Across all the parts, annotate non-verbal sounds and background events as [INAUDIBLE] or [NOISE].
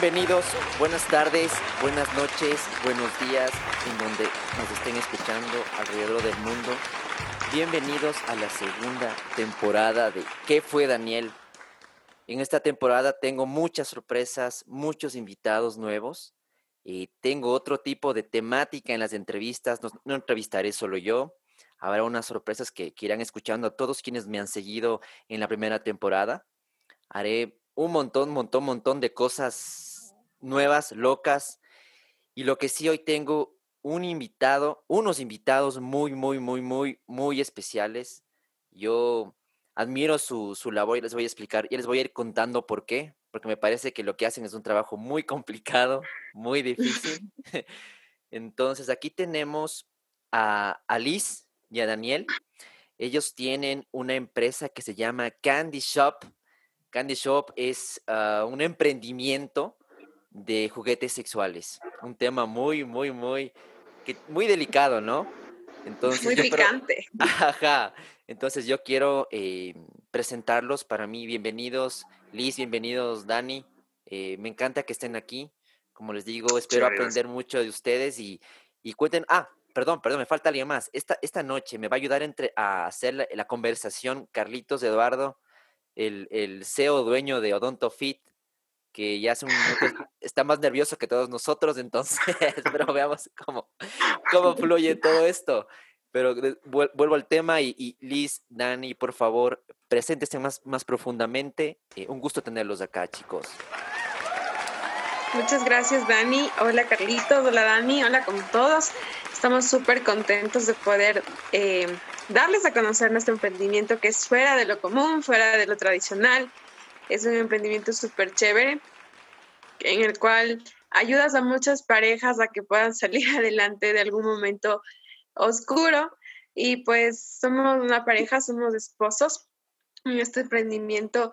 Bienvenidos, buenas tardes, buenas noches, buenos días, en donde nos estén escuchando alrededor del mundo. Bienvenidos a la segunda temporada de ¿Qué fue Daniel? En esta temporada tengo muchas sorpresas, muchos invitados nuevos y tengo otro tipo de temática en las entrevistas. No, entrevistaré solo yo, habrá unas sorpresas que, que irán escuchando a todos quienes me han seguido en la primera temporada. Haré un montón, montón, montón de cosas nuevas, locas. Y lo que sí hoy tengo un invitado, unos invitados muy, muy, muy, muy, muy especiales. Yo admiro su, su labor y les voy a explicar y les voy a ir contando por qué, porque me parece que lo que hacen es un trabajo muy [LAUGHS] complicado, muy difícil. [LAUGHS] [LAUGHS] Entonces, aquí tenemos a, a Liz y a Daniel. Ellos tienen una empresa que se llama Candy Shop Candy Shop es ah, un emprendimiento de juguetes sexuales. Un tema muy, muy, muy, muy delicado, ¿no? Entonces, muy picante. [LAUGHS] ajá. Entonces yo quiero eh, presentarlos para mí. Bienvenidos, Liz, bienvenidos, Dani. Eh, me encanta que estén aquí. Como les digo, espero aprender mucho de ustedes y, y, cuenten. Ah, perdón, perdón, me falta alguien más. Esta, esta noche me va a ayudar entre, a hacer la, la conversación Carlitos Eduardo el, el CEO dueño de Odonto Fit, que ya hace un [LAUGHS] está más nervioso que todos nosotros, entonces, [LAUGHS] pero veamos cómo, [LAUGHS] cómo fluye todo esto. Pero vuelvo al tema y, Liz, Dani, por favor, preséntense más, más profundamente. Eh, un gusto tenerlos acá, chicos. Muchas gracias, Dani. Hola, Carlitos. Hola, Dani. Hola con todos. Estamos súper contentos de poder eh, darles a conocer nuestro emprendimiento que es fuera de lo común, fuera de lo tradicional. Es un emprendimiento súper chévere en el cual ayudas a muchas parejas a que puedan [LAUGHS] salir adelante de algún momento oscuro. Y pues somos una pareja, somos esposos. En este emprendimiento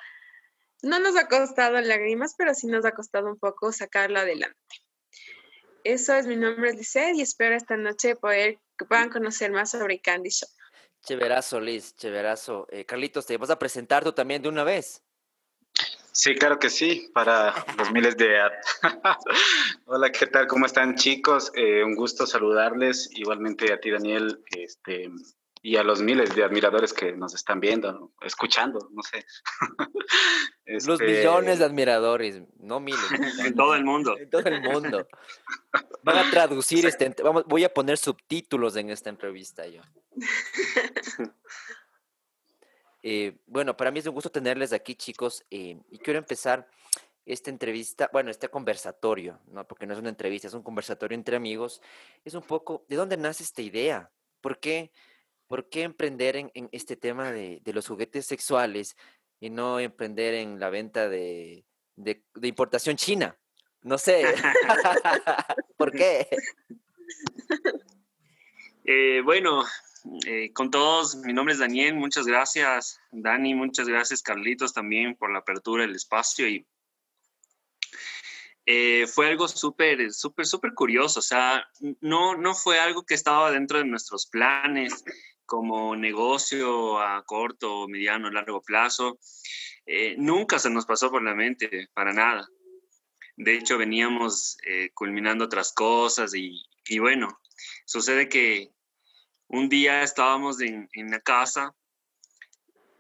no nos ha costado lágrimas, pero sí nos ha costado un poco sacarlo adelante. Eso es mi nombre, es y espero esta noche poder que puedan conocer más sobre Candy Shop. Chéverazo, Liz, chéverazo. Eh, Carlitos, ¿te vas a presentar tú también de una vez? Sí, claro que sí, para los miles de... [LAUGHS] Hola, ¿qué tal? ¿Cómo están chicos? Eh, un gusto saludarles. Igualmente a ti, Daniel. Este, y a los miles de admiradores que nos están viendo, escuchando, no sé. [LAUGHS] Los este millones de admiradores, no miles. en todo el mundo. En todo el mundo. Van a traducir este, vamos, voy a poner subtítulos en esta entrevista yo. [LAUGHS] Eh, bueno, para mí es un gusto tenerles aquí, chicos, eh, y quiero empezar esta entrevista, bueno, este conversatorio, ¿no? Porque no es una entrevista, es un conversatorio entre amigos. Es un poco, ¿de dónde nace esta idea? ¿Por qué? ¿por qué emprender en, este tema de, los juguetes sexuales y no emprender en la venta de, importación china? No sé. [LAUGHS] ¿Por qué? [LAUGHS] Eh, bueno, eh, con todos, mi nombre es Daniel, muchas gracias, Dani, muchas gracias, Carlitos, también por la apertura del espacio y eh, fue algo súper, súper, súper curioso, o sea, no, no fue algo que estaba dentro de nuestros planes, como negocio a corto, mediano, largo plazo, eh, nunca se nos pasó por la mente, para nada. De hecho, veníamos culminando otras cosas y, bueno, sucede que un día estábamos en, la casa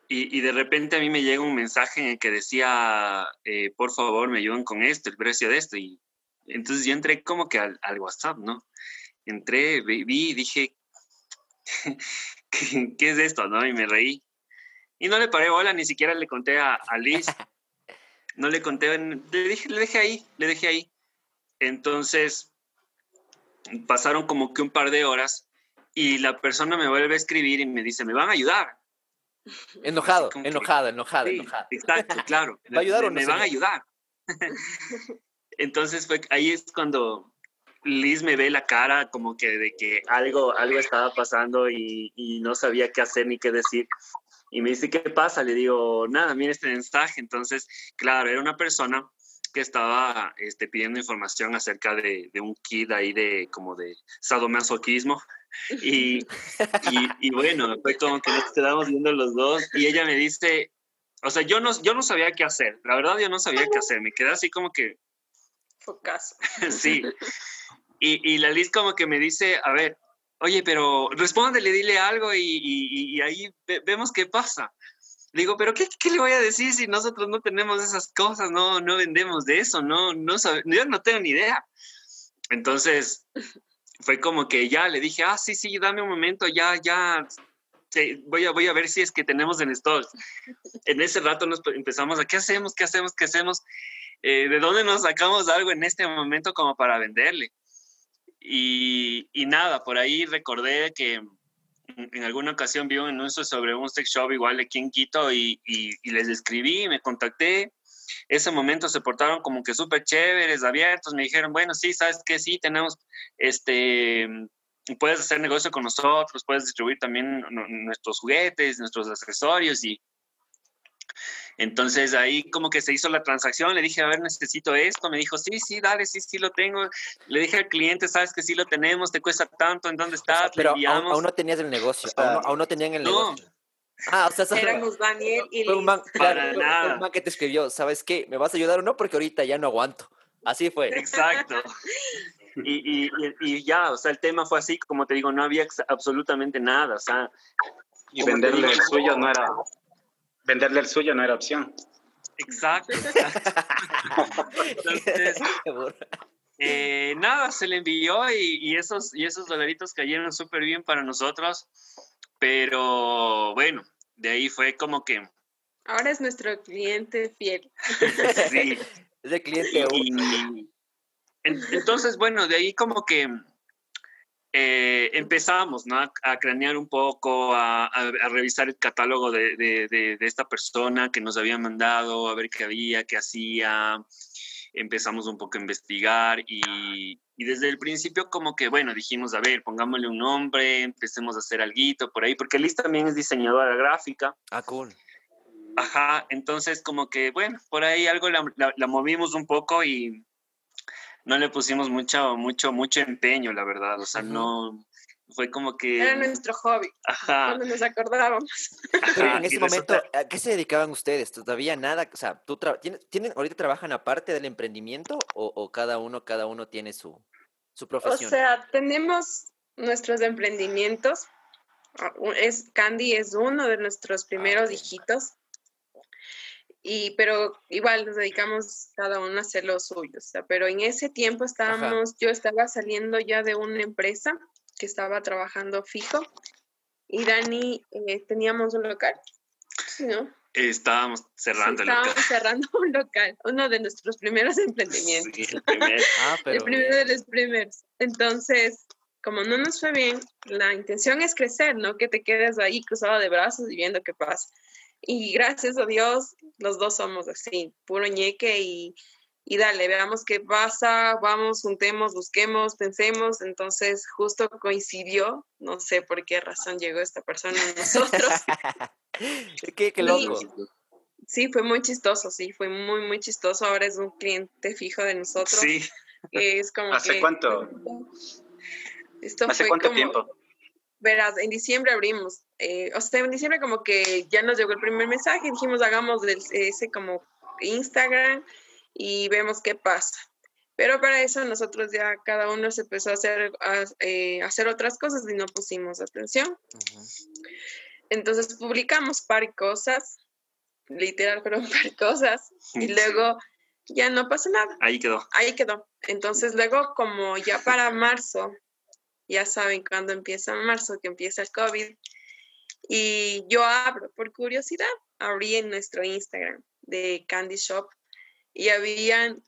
y, de repente a mí me llega un mensaje en el que decía, eh, por favor, me ayudan con esto, el precio de esto. Y entonces yo entré como que al, al WhatsApp, ¿no? Entré, vi y dije, [LAUGHS] ¿qué, es esto? ¿no? Y me reí. Y no le paré hola, ni siquiera le conté a, Liz. [LAUGHS] No le conté, le, dije, le dejé ahí, le dejé ahí. Entonces, pasaron como que un par de horas y la persona me vuelve a escribir y me dice, me van a ayudar. Enojado, enojado, enojado, enojado. Exacto, claro. [LAUGHS] ¿Va a ayudar me, o no? Me van a ayudar. [LAUGHS] Entonces fue, ahí es cuando Liz me ve la cara como que de que algo, algo estaba pasando y, no sabía qué hacer ni qué decir. Y me dice, ¿qué pasa? Le digo, nada, mira este mensaje. Entonces, claro, era una persona que estaba este, pidiendo información acerca de, un kit ahí de como de sadomasoquismo. Y, y, y, bueno, fue como que nos quedamos viendo los dos y ella me dice, o sea, yo no, yo no sabía qué hacer, la verdad yo no sabía qué hacer, me quedé así como que Focazo. [LAUGHS] sí. Y, y la Liz como que me dice, a ver, oye, pero respóndele, dile algo y, y, ahí vemos qué pasa. Le digo, pero qué, qué, le voy a decir si nosotros no tenemos esas cosas, no, no vendemos de eso, no, no sabe, yo no tengo ni idea. Entonces, fue como que ya le dije, ah, sí, sí, dame un momento, ya, ya, voy, a, voy a ver si es que tenemos en stock. [LAUGHS] En ese rato nos empezamos a, ¿qué hacemos? ¿Qué hacemos? ¿Qué hacemos? Eh, ¿De dónde nos sacamos algo en este momento como para venderle? Y, y nada, por ahí recordé que en alguna ocasión vi un anuncio sobre un sex shop igual aquí en Quito y, y, y les escribí, me contacté. Ese momento se portaron como que súper chéveres, abiertos. Me dijeron, bueno, sí, sabes que sí, tenemos, este, puedes hacer negocio con nosotros, puedes distribuir también nuestros juguetes, nuestros accesorios y, entonces ahí como que se hizo la transacción, le dije, a ver, necesito esto, me dijo, sí, sí, dale, sí, sí lo tengo. Le dije al cliente, sabes que sí lo tenemos, te cuesta tanto, ¿en dónde está? pero aún, no tenías el negocio, aún, no, tenían el negocio. Ah, o sea, éramos Daniel y un man, [LAUGHS] Para nada. un man que te escribió, ¿sabes qué? ¿Me vas a ayudar o no? Porque ahorita ya no aguanto. Así fue. Exacto. Y, y, y, ya, o sea, el tema fue así, como te digo, no había absolutamente nada, o sea. Y venderle el suyo no era, venderle el suyo no era opción. Exacto. [LAUGHS] Entonces, [LAUGHS] eh, nada, se le envió y, esos, y esos dolaritos cayeron súper bien para nosotros, pero bueno, de ahí fue como que... Ahora es nuestro cliente fiel. [LAUGHS] sí. Es el cliente. Y, entonces, bueno, de ahí como que eh, empezamos ¿no? a, cranear un poco, a, revisar el catálogo de, esta persona que nos había mandado, a ver qué había, qué hacía. Empezamos un poco a investigar y, desde el principio como que, bueno, dijimos, a ver, pongámosle un nombre, empecemos a hacer algo por ahí, porque Liz también es diseñadora gráfica. Ah, cool. Ajá, entonces como que, bueno, por ahí algo la movimos un poco y, no le pusimos mucho, mucho, mucho empeño, la verdad. O sea, no, fue como que... Era nuestro hobby, Ajá. cuando nos acordábamos. en ese momento, ¿a qué se dedicaban ustedes? ¿Todavía nada? O sea, ¿tú ¿tienen, ahorita trabajan aparte del emprendimiento o, cada uno, cada uno tiene su, su profesión? O sea, tenemos nuestros emprendimientos. Ah, es, Candy es uno de nuestros ah, primeros hijitos y pero igual nos dedicamos cada uno a hacer lo suyo, o sea, pero en ese tiempo estábamos, yo estaba saliendo ya de una empresa que estaba trabajando fijo y Dani eh, teníamos un local, ¿no? Estábamos cerrando el local. Estábamos cerrando un local, uno de nuestros primeros [LAUGHS] emprendimientos. Sí, el, [LAUGHS] ah, el primero de los primeros. Entonces, como no nos fue bien, la intención es crecer, no que te quedes ahí cruzado de brazos y viendo qué pasa. Y gracias a Dios, los dos somos así, puro ñeque y, y dale, veamos qué pasa, vamos, juntemos, busquemos, pensemos. Entonces, justo coincidió, no sé por qué razón llegó esta persona a nosotros. [LAUGHS] qué, qué loco. sí, fue muy chistoso, sí, fue muy, muy chistoso. Ahora es un cliente fijo de nosotros. Sí. [LAUGHS] es como ¿Hace cuánto? Esto ¿Hace cuánto tiempo? Verás, en diciembre abrimos, eh, o sea, en diciembre como que ya nos llegó el primer mensaje, dijimos hagamos ese como Instagram y vemos qué pasa. Pero para eso nosotros ya cada uno se empezó a hacer, a, eh, hacer otras cosas y no pusimos atención. Entonces publicamos par cosas, literal fueron [LAUGHS] par cosas, y luego ya no pasó nada. Ahí quedó. Ahí quedó. Entonces luego como ya para marzo ya saben cuándo empieza marzo, que empieza el COVID. Y yo abro, por curiosidad, abrí en nuestro Instagram de Candy Shop y habían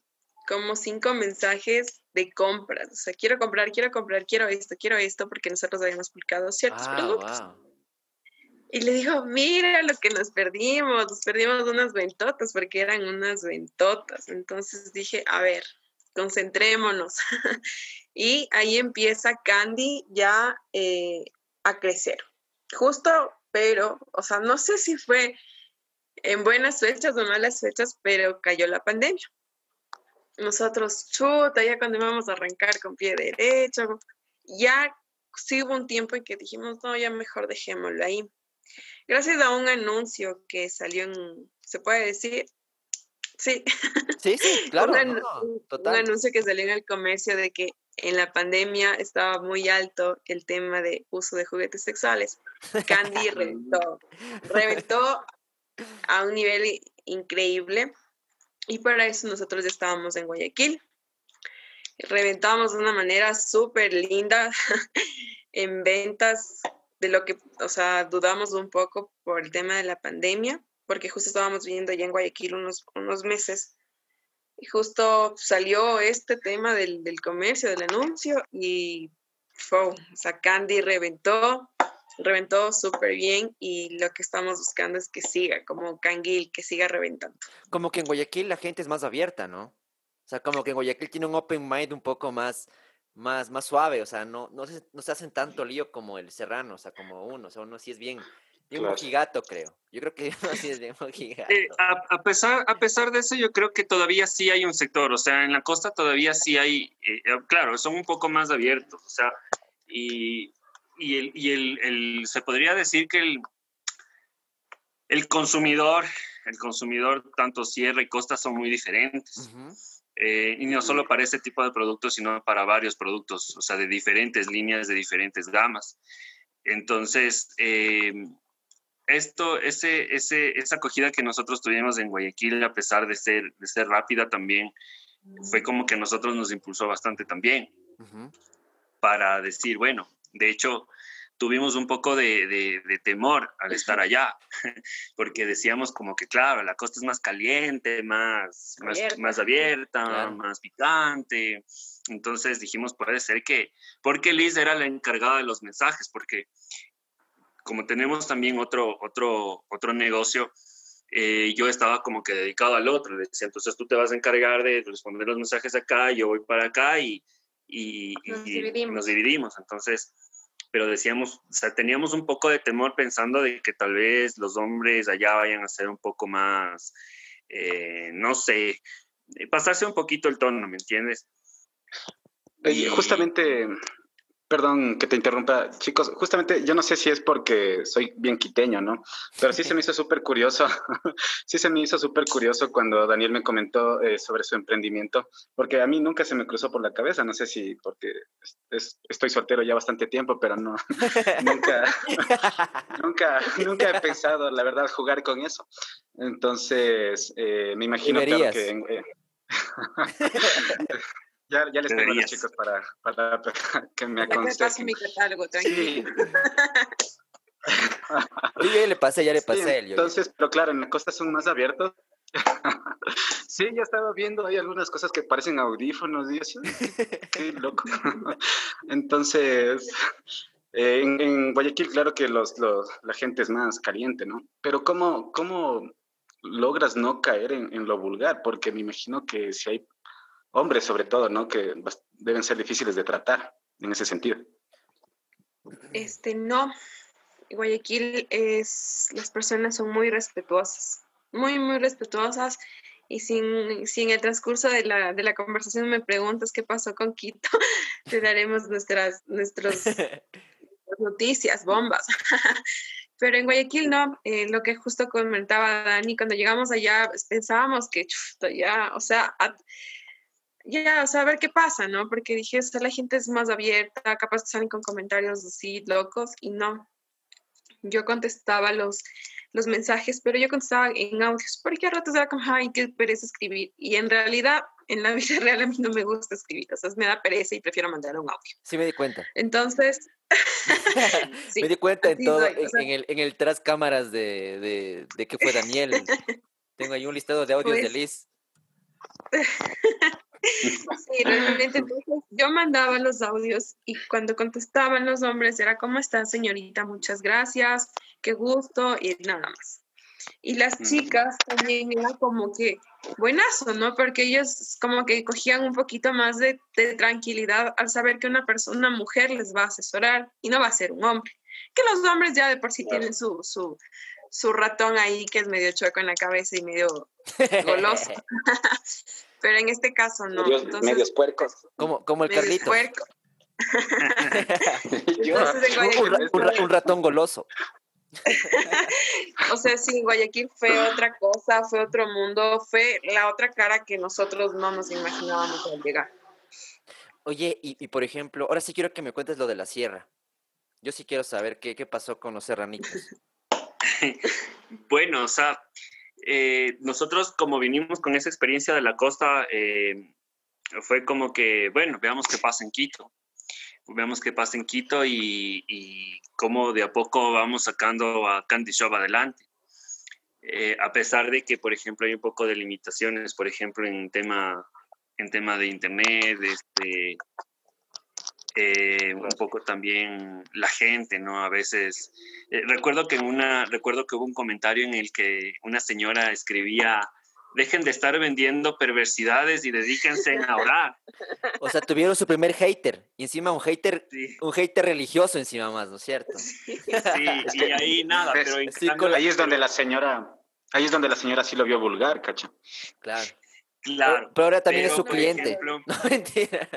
como cinco mensajes de compras. O sea, quiero comprar, quiero comprar, quiero esto, quiero esto, porque nosotros habíamos publicado ciertos ah, productos. Y le digo, mira lo que nos perdimos, nos perdimos unas ventotas, porque eran unas ventotas. Entonces dije, a ver, concentrémonos. [LAUGHS] y ahí empieza Candy ya eh, a crecer. Justo, pero, o sea, no sé si fue en buenas fechas o malas fechas, pero cayó la pandemia. Nosotros, chuta, ya cuando íbamos a arrancar con pie derecho, ya sí hubo un tiempo en que dijimos, no, ya mejor dejémoslo ahí. Gracias a un anuncio que salió en, se puede decir, Sí. Sí, sí, [LAUGHS] claro. un, anuncio que salió en el comercio de que en la pandemia estaba muy alto el tema de uso de juguetes sexuales. [LAUGHS] Candy reventó, [LAUGHS] reventó a un nivel increíble. Y para eso nosotros estábamos en Guayaquil. Reventamos de una manera súper linda [LAUGHS] en ventas de lo que, o sea, dudamos un poco por el tema de la pandemia, porque justo estábamos viviendo allá en Guayaquil unos, unos meses. Y justo salió este tema del, del comercio, del anuncio y fue, o sea, Candy reventó, reventó súper bien y lo que estamos buscando es que siga, como Canguil, que siga reventando. Como que en Guayaquil la gente es más abierta, ¿no? O sea, como que en Guayaquil tiene un open mind un poco más, más, más suave, o sea, no, no, se, no se hacen tanto lío como el serrano, o sea, como uno, o sea, uno sí es bien, un mojigato, creo. Yo creo que [LAUGHS] así es de mojigato. Eh, a, pesar, a pesar de eso, yo creo que todavía sí hay un sector. O sea, en la costa todavía sí hay, eh, eh, claro, son un poco más abiertos. O sea, y, y, el, y el, el, se podría decir que el, el consumidor, el consumidor, tanto sierra y costa, son muy diferentes. y no solo para este tipo de productos, sino para varios productos, o sea, de diferentes líneas, de diferentes gamas. Entonces, eh, esto, ese, ese, esa acogida que nosotros tuvimos en Guayaquil, a pesar de ser, de ser rápida también, fue como que a nosotros nos impulsó bastante también. Para decir, bueno, de hecho, tuvimos un poco de, de, temor al estar allá, [LAUGHS] porque decíamos como que, claro, la costa es más caliente, más, más, abierta, más picante. Entonces dijimos, puede ser que, porque Liz era la encargada de los mensajes, porque como tenemos también otro, otro, otro negocio, eh, yo estaba como que dedicado al otro. Le decía, entonces tú te vas a encargar de responder los mensajes acá, yo voy para acá y, y, nos, dividimos. Entonces, pero decíamos, o sea, teníamos un poco de temor pensando de que tal vez los hombres allá vayan a ser un poco más, eh, no sé, eh, pasarse un poquito el tono, ¿me entiendes? Y justamente Perdón que te interrumpa, chicos. Justamente yo no sé si es porque soy bien quiteño, ¿no? Pero sí se me hizo súper curioso, [LAUGHS] sí se me hizo súper curioso cuando Daniel me comentó eh, sobre su emprendimiento, porque a mí nunca se me cruzó por la cabeza, no sé si porque estoy soltero ya bastante tiempo, pero no, [LAUGHS] nunca, [LAUGHS] nunca, nunca he pensado, la verdad, jugar con eso. Entonces, eh, me imagino que... Eh, Ya, ya les tengo a los chicos para, para, [LAUGHS] que me aconsejen. mi catálogo, tranquilo. Sí. [LAUGHS] yo ya le pasé, ya le pasé. entonces, pero claro, en la costa son más abiertos. [LAUGHS] sí, ya estaba viendo, hay algunas cosas que parecen audífonos y eso. Qué loco. entonces, eh, en, Guayaquil, claro que los, los, la gente es más caliente, ¿no? Pero ¿cómo, cómo logras no caer en, en, lo vulgar? Porque me imagino que si hay hombres sobre todo, ¿no? Que deben ser difíciles de tratar en ese sentido. Este, no. Guayaquil es, las personas son muy respetuosas, muy, muy respetuosas. Y sin, si en el transcurso de la, de la, conversación me preguntas qué pasó con Quito, [LAUGHS] te daremos nuestras, nuestras [LAUGHS] noticias, bombas. [LAUGHS] Pero en Guayaquil no, eh, lo que justo comentaba Dani, cuando llegamos allá pensábamos que ya, o sea, ya, o sea, a ver qué pasa, ¿no? Porque dije, o sea, la gente es más abierta, capaz que salen con comentarios así locos y no. Yo contestaba los, los mensajes, pero yo contestaba en audios, porque a ratos era como, ay, qué pereza escribir. Y en realidad, en la vida [LAUGHS] real a mí no me gusta escribir, o sea, me da pereza y prefiero mandar un audio. Sí, me di cuenta. Entonces, [LAUGHS] [LAUGHS] me di cuenta en todo, en, el, en el tras cámaras de, de, de que fue Daniel. Tengo ahí un listado de audios de pues Liz. Sí, realmente [LAUGHS] yo mandaba los audios y cuando contestaban los hombres era ¿cómo está señorita? Muchas gracias, qué gusto y nada más. Y las chicas también era como que buenazo, ¿no? Porque ellos como que cogían un poquito más de, tranquilidad al saber que una persona, una mujer les va a asesorar y no va a ser un hombre. Que los hombres ya de por sí tienen su, su, su ratón ahí que es medio chueco en la cabeza y medio goloso. [LAUGHS] [LAUGHS] Pero en este caso no. Medios, puercos. Como, como el Carlito. Puerco. [LAUGHS] un, ratón goloso. [LAUGHS] o sea, sí, Guayaquil fue otra cosa, fue otro mundo, fue la otra cara que nosotros no nos imaginábamos al llegar. Oye, y, por ejemplo, ahora sí quiero que me cuentes lo de la sierra. Yo sí quiero saber qué, qué pasó con los serranitos. [LAUGHS] bueno, o sea, eh, nosotros como vinimos con esa experiencia de la costa, eh, fue como que, bueno, veamos qué pasa en Quito. Veamos qué pasa en Quito y, cómo de a poco vamos sacando a Candy Shop adelante. Eh, a pesar de que, por ejemplo, hay un poco de limitaciones, por ejemplo, en tema, en tema de internet, este, eh, un poco también la gente, ¿no? A veces, eh, recuerdo que una, recuerdo que hubo un comentario en el que una señora escribía, dejen de estar vendiendo perversidades y dedíquense a orar. O sea, tuvieron su primer hater, y encima un hater, un hater religioso encima más, ¿no es cierto? Sí, y ahí nada, pero ahí es donde la señora, ahí es donde la señora sí lo vio vulgar, cacha. Claro. Claro. Pero, ahora también es su cliente. [LAUGHS] no, mentira.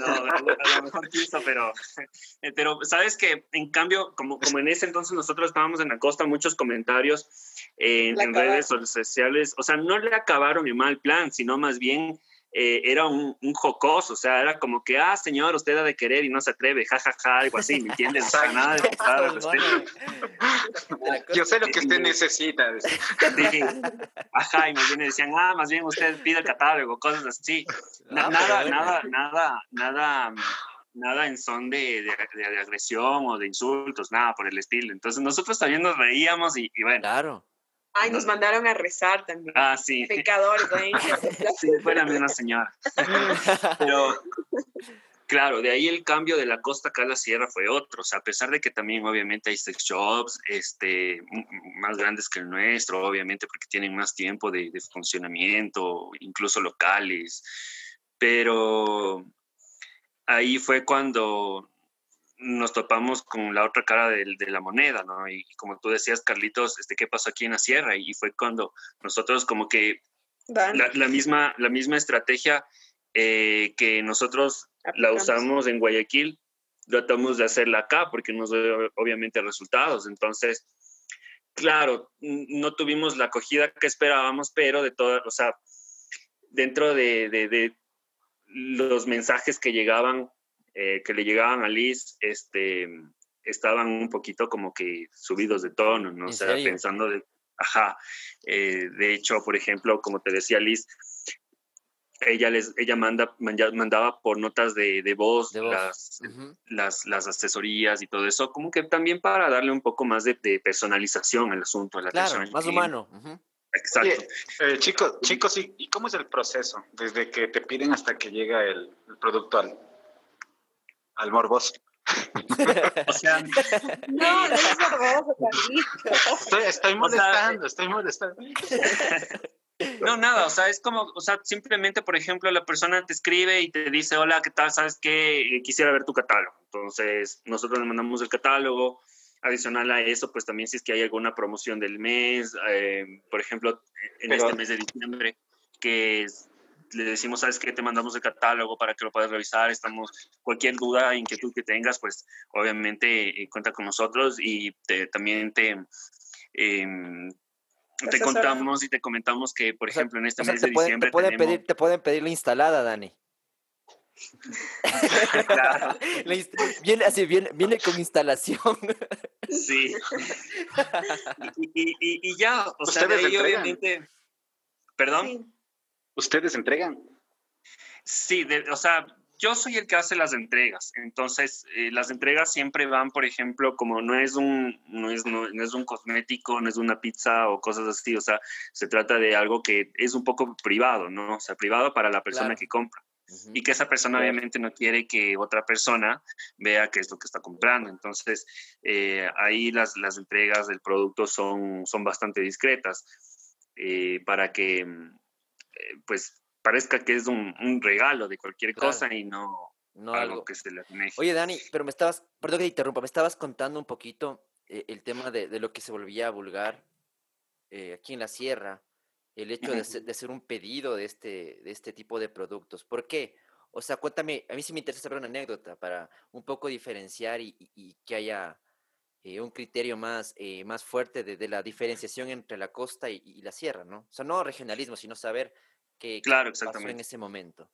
No, a lo, mejor quiso, pero, [LAUGHS] pero sabes que en cambio, como, como en ese entonces nosotros estábamos en la costa, muchos comentarios en, en redes sociales, o sea, no le acabaron en mal plan, sino más bien eh, era un, un, jocoso, o sea, era como que, ah, señor, usted ha de querer y no se atreve, jajaja, ja, ja, algo así, ¿me entiendes? O sea, nada de [LAUGHS] [LAUGHS] Yo sé lo que usted necesita. Dije, ajá, y más bien decían, ah, más bien usted pide el catálogo, cosas así. Ah, nada, nada, nada, nada, nada en son de, de, de, agresión o de insultos, nada por el estilo. Entonces nosotros también nos reíamos y, y bueno. Claro. Ay, nos mandaron a rezar también. Ah, sí. Pecadores, [LAUGHS] ¿eh? sí, fue la misma señora. Pero, claro, de ahí el cambio de la costa acá a la sierra fue otro. O sea, a pesar de que también obviamente hay sex shops este, más grandes que el nuestro, obviamente porque tienen más tiempo de, de funcionamiento, incluso locales. Pero ahí fue cuando nos topamos con la otra cara de, de, la moneda, ¿no? Y como tú decías, Carlitos, este, ¿qué pasó aquí en la sierra? Y fue cuando nosotros como que la, la, misma, la misma estrategia eh, que nosotros la usamos en Guayaquil, tratamos de hacerla acá porque nos dio obviamente resultados. Entonces, claro, no tuvimos la acogida que esperábamos, pero de todo, o sea, dentro de, de, de los mensajes que llegaban eh, que le llegaban a Liz, este, estaban un poquito como que subidos de tono, ¿no? O sea, pensando de, ajá, eh, de hecho, por ejemplo, como te decía Liz, ella les ella manda mandaba por notas de, de voz, Las, las, las, asesorías y todo eso como que también para darle un poco más de, de personalización al asunto la claro, más humano exacto. Eh, chicos chicos ¿y cómo es el proceso desde que te piden hasta que llega el, el producto al, al morboso. [LAUGHS] o sea, no, no es morboso, estoy, estoy molestando, estoy molestando. No, nada, o sea, es como, o sea, simplemente, por ejemplo, la persona te escribe y te dice, hola, ¿qué tal? ¿Sabes qué? Quisiera ver tu catálogo. Entonces, nosotros le mandamos el catálogo. Adicional a eso, pues también si es que hay alguna promoción del mes, eh, por ejemplo, en este mes de diciembre, que es le decimos, ¿sabes qué? Te mandamos el catálogo para que lo puedas revisar. Estamos, cualquier duda, inquietud que tengas, pues obviamente eh, cuenta con nosotros y te, también te, eh, te contamos y te comentamos que, por ejemplo, en este mes de diciembre. Te pueden, pedir, te pueden pedir la instalada, Dani. [LAUGHS] claro. [LAUGHS] viene, así, viene, viene con instalación. Sí. [LAUGHS] Y, y, y, ya, o sea, de ahí obviamente. ¿Perdón? ¿Ustedes entregan? Sí, o sea, yo soy el que hace las entregas. Entonces, eh, las entregas siempre van, por ejemplo, como no es un no es, no, es un cosmético, no es una pizza o cosas así, o sea, se trata de algo que es un poco privado, ¿no? O sea, privado para la persona que compra. Y que esa persona obviamente no quiere que otra persona vea qué es lo que está comprando. Entonces, eh, ahí las, las entregas del producto son, son bastante discretas eh, para que eh, pues parezca que es un, regalo de cualquier cosa y no, no algo, que se le Oye, Dani, pero me estabas, perdón que te interrumpa, me estabas contando un poquito eh, el tema de, lo que se volvía vulgar eh, aquí en la sierra, el hecho de, hacer un pedido de este, de este tipo de productos. ¿Por qué? O sea, cuéntame, a mí sí me interesa saber una anécdota para un poco diferenciar y, que haya eh, un criterio más, eh, más fuerte de, la diferenciación entre la costa y, la sierra, ¿no? O sea, no regionalismo, sino saber qué, claro, pasó en ese momento.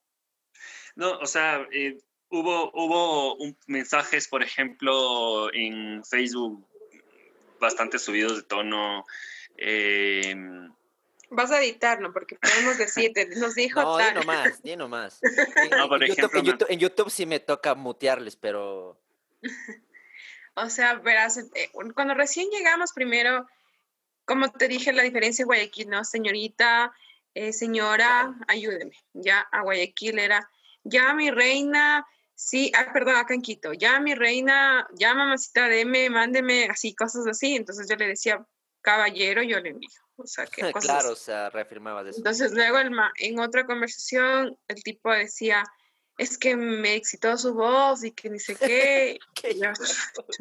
No, o sea, eh, hubo, hubo un, mensajes, por ejemplo, en Facebook bastante subidos de tono. Em, Vas a editar, ¿no? Porque podemos decirte, [LAUGHS] nos dijo no, tal. No, nomás, di nomás. En, en, YouTube, sí me toca mutearles, pero... [LAUGHS] O sea, verás, eh, cuando recién llegamos primero, como te dije, la diferencia de Guayaquil, ¿no? Señorita, eh, señora, ayúdeme. Ya a Guayaquil era, ya mi reina, sí, ah, perdón, acá en Quito, ya mi reina, ya mamacita, deme, mándeme, así, cosas así. Entonces yo le decía, caballero, yo le envío. O sea, ¿qué [LAUGHS] cosas? Claro, o sea, reafirmaba eso. Entonces luego el en otra conversación el tipo decía, es que me excitó su voz y que ni sé qué. [LAUGHS]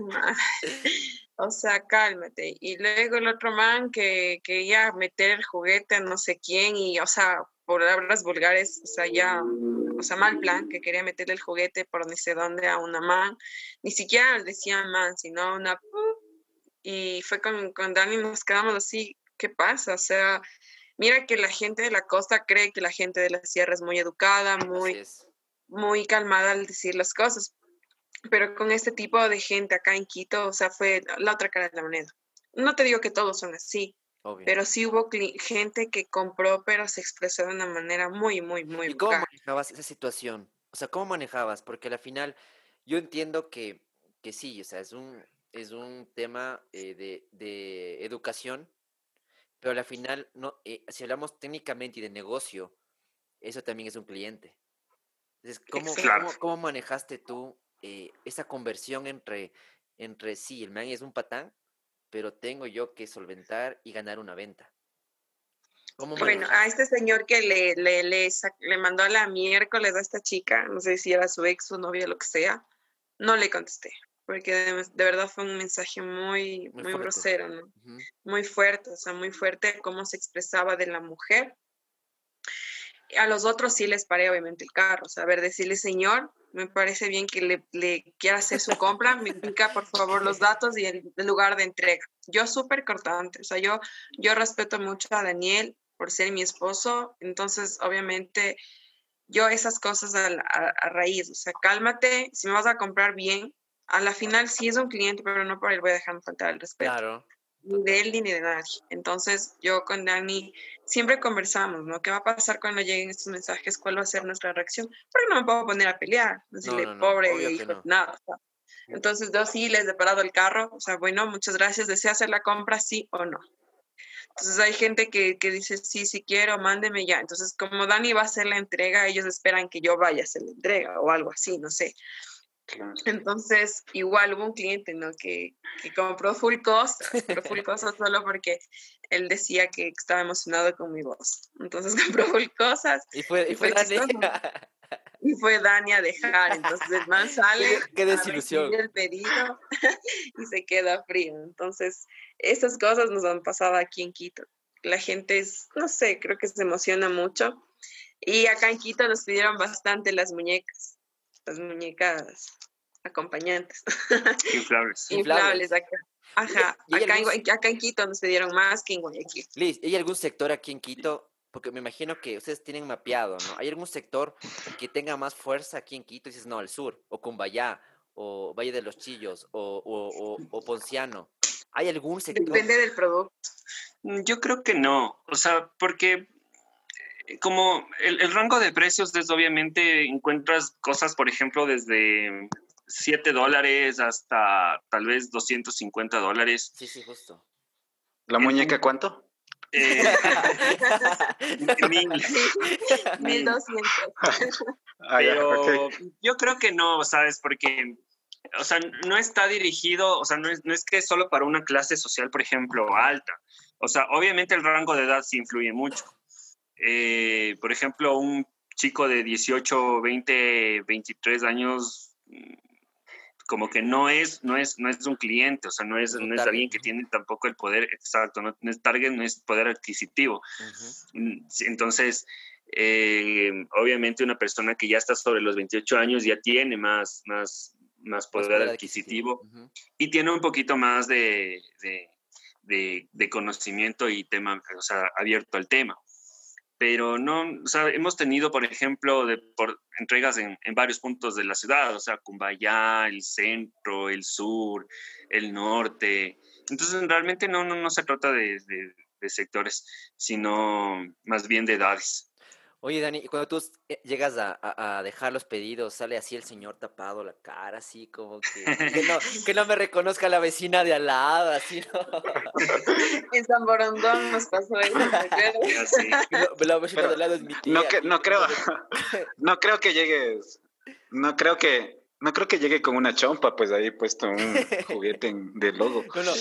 [LAUGHS] o sea, cálmate. Y luego el otro man que quería meter el juguete a no sé quién y, o sea, palabras vulgares, o sea, ya, o sea, mal plan, que quería meterle el juguete por ni sé dónde a una man. Ni siquiera decía man, sino una... [LAUGHS] Y fue con, con Dani, nos quedamos así, ¿qué pasa? O sea, mira que la gente de la costa cree que la gente de la sierra es muy educada, muy muy calmada al decir las cosas. Pero con este tipo de gente acá en Quito, o sea, fue la otra cara de la moneda. No te digo que todos son así, pero sí hubo gente que compró, pero se expresó de una manera muy, muy, muy... ¿Y cómo manejabas esa situación? O sea, ¿cómo manejabas? Porque al final yo entiendo que, que sí, o sea, es un, es un tema eh, de, de, educación, pero al final, no, eh, si hablamos técnicamente y de negocio, eso también es un cliente. ¿Cómo, cómo, manejaste tú eh, esa conversión entre, entre sí, el man es un patán, pero tengo yo que solventar y ganar una venta? bueno, a este señor que le, le, le, mandó a la miércoles a esta chica, no sé si era su ex, su novia, lo que sea, no le contesté, porque de, verdad fue un mensaje muy, muy, grosero, ¿no? Muy fuerte, o sea, muy fuerte cómo se expresaba de la mujer a los otros sí les paré obviamente el carro, o sea, a ver, decirle, señor, me parece bien que le, le quiera hacer su compra, me indica por favor los datos y el, lugar de entrega. Yo súper cortante, o sea, yo, yo respeto mucho a Daniel por ser mi esposo, entonces obviamente yo esas cosas a, a, raíz, o sea, cálmate, si me vas a comprar bien, a la final sí es un cliente, pero no por él voy a dejarme faltar el respeto. Claro ni de él ni de nadie. Entonces, yo con Dani siempre conversamos, ¿no? ¿Qué va a pasar cuando lleguen estos mensajes? ¿Cuál va a ser nuestra reacción? Porque no me puedo poner a pelear, decirle, pobre hijo, nada. Entonces, yo sí les he parado el carro, o sea, bueno, muchas gracias, ¿desea hacer la compra, sí o no? Entonces, hay gente que, que dice, sí, sí quiero, mándeme ya. Entonces, como Dani va a hacer la entrega, ellos esperan que yo vaya a hacer la entrega o algo así, no sé. Entonces, igual hubo un cliente, ¿no? Que, que compró full cost, pero full cost solo porque él decía que estaba emocionado con mi voz. Entonces [LAUGHS] compró full cosas. Y fue, y fue, Dani. Y fue Dani [LAUGHS] a dejar. Entonces el [LAUGHS] man sale. Qué desilusión. el pedido y se queda frío. Entonces, estas cosas nos han pasado aquí en Quito. La gente es, no sé, creo que se emociona mucho. Y acá en Quito nos pidieron bastante las muñecas las muñecas acompañantes. Inflables. Inflables acá. Ajá, acá, en, acá, en, Quito nos dieron más que en Guayaquil. Liz, ¿hay algún sector aquí en Quito? Porque me imagino que ustedes tienen mapeado, ¿no? ¿Hay algún sector que tenga más fuerza aquí en Quito? Y dices, no, el sur, o Cumbayá, o Valle de los Chillos, o, o, o, Ponciano. ¿Hay algún sector? Depende del producto. Mm, yo creo que no. O sea, porque como el, el, rango de precios es obviamente encuentras cosas, por ejemplo, desde 7 dólares hasta tal vez 250 dólares. Sí, sí, justo. ¿La muñeca cuánto? Eh, [LAUGHS] [LAUGHS] mil, doscientos. Ah, Pero yo creo que no, ¿sabes? Porque, o sea, no está dirigido, o sea, no es, no es que es solo para una clase social, por ejemplo, alta. O sea, obviamente el rango de edad sí influye mucho. Eh, por ejemplo, un chico de 18, 20, 23 años, mm, como que no es, no es, no es un cliente, o sea, no es, no es alguien que tiene tampoco el poder exacto, no, es target, no es poder adquisitivo. Mm, entonces, eh, obviamente una persona que ya está sobre los 28 años ya tiene más, más, más poder, adquisitivo, y tiene un poquito más de, de, conocimiento y tema, o sea, abierto al tema. Pero no, o sea, hemos tenido, por ejemplo, de, por entregas en, en, varios puntos de la ciudad, o sea, Cumbayá, el centro, el sur, el norte. Entonces, realmente no, no, no se trata de, de sectores, sino más bien de edades. Oye, Dani, cuando tú eh, llegas a, dejar los pedidos, sale así el señor tapado la cara, así como que, que, no, me reconozca la vecina de al lado, así, [LAUGHS] ¿no? En San Borondón nos pasó eso, [LAUGHS] La vecina de al lado es mi tía. No, que, no, creo, [LAUGHS] no creo que llegues, no creo que no creo que llegue con una chompa, pues ahí puesto un [LAUGHS] juguete de logo. No, no,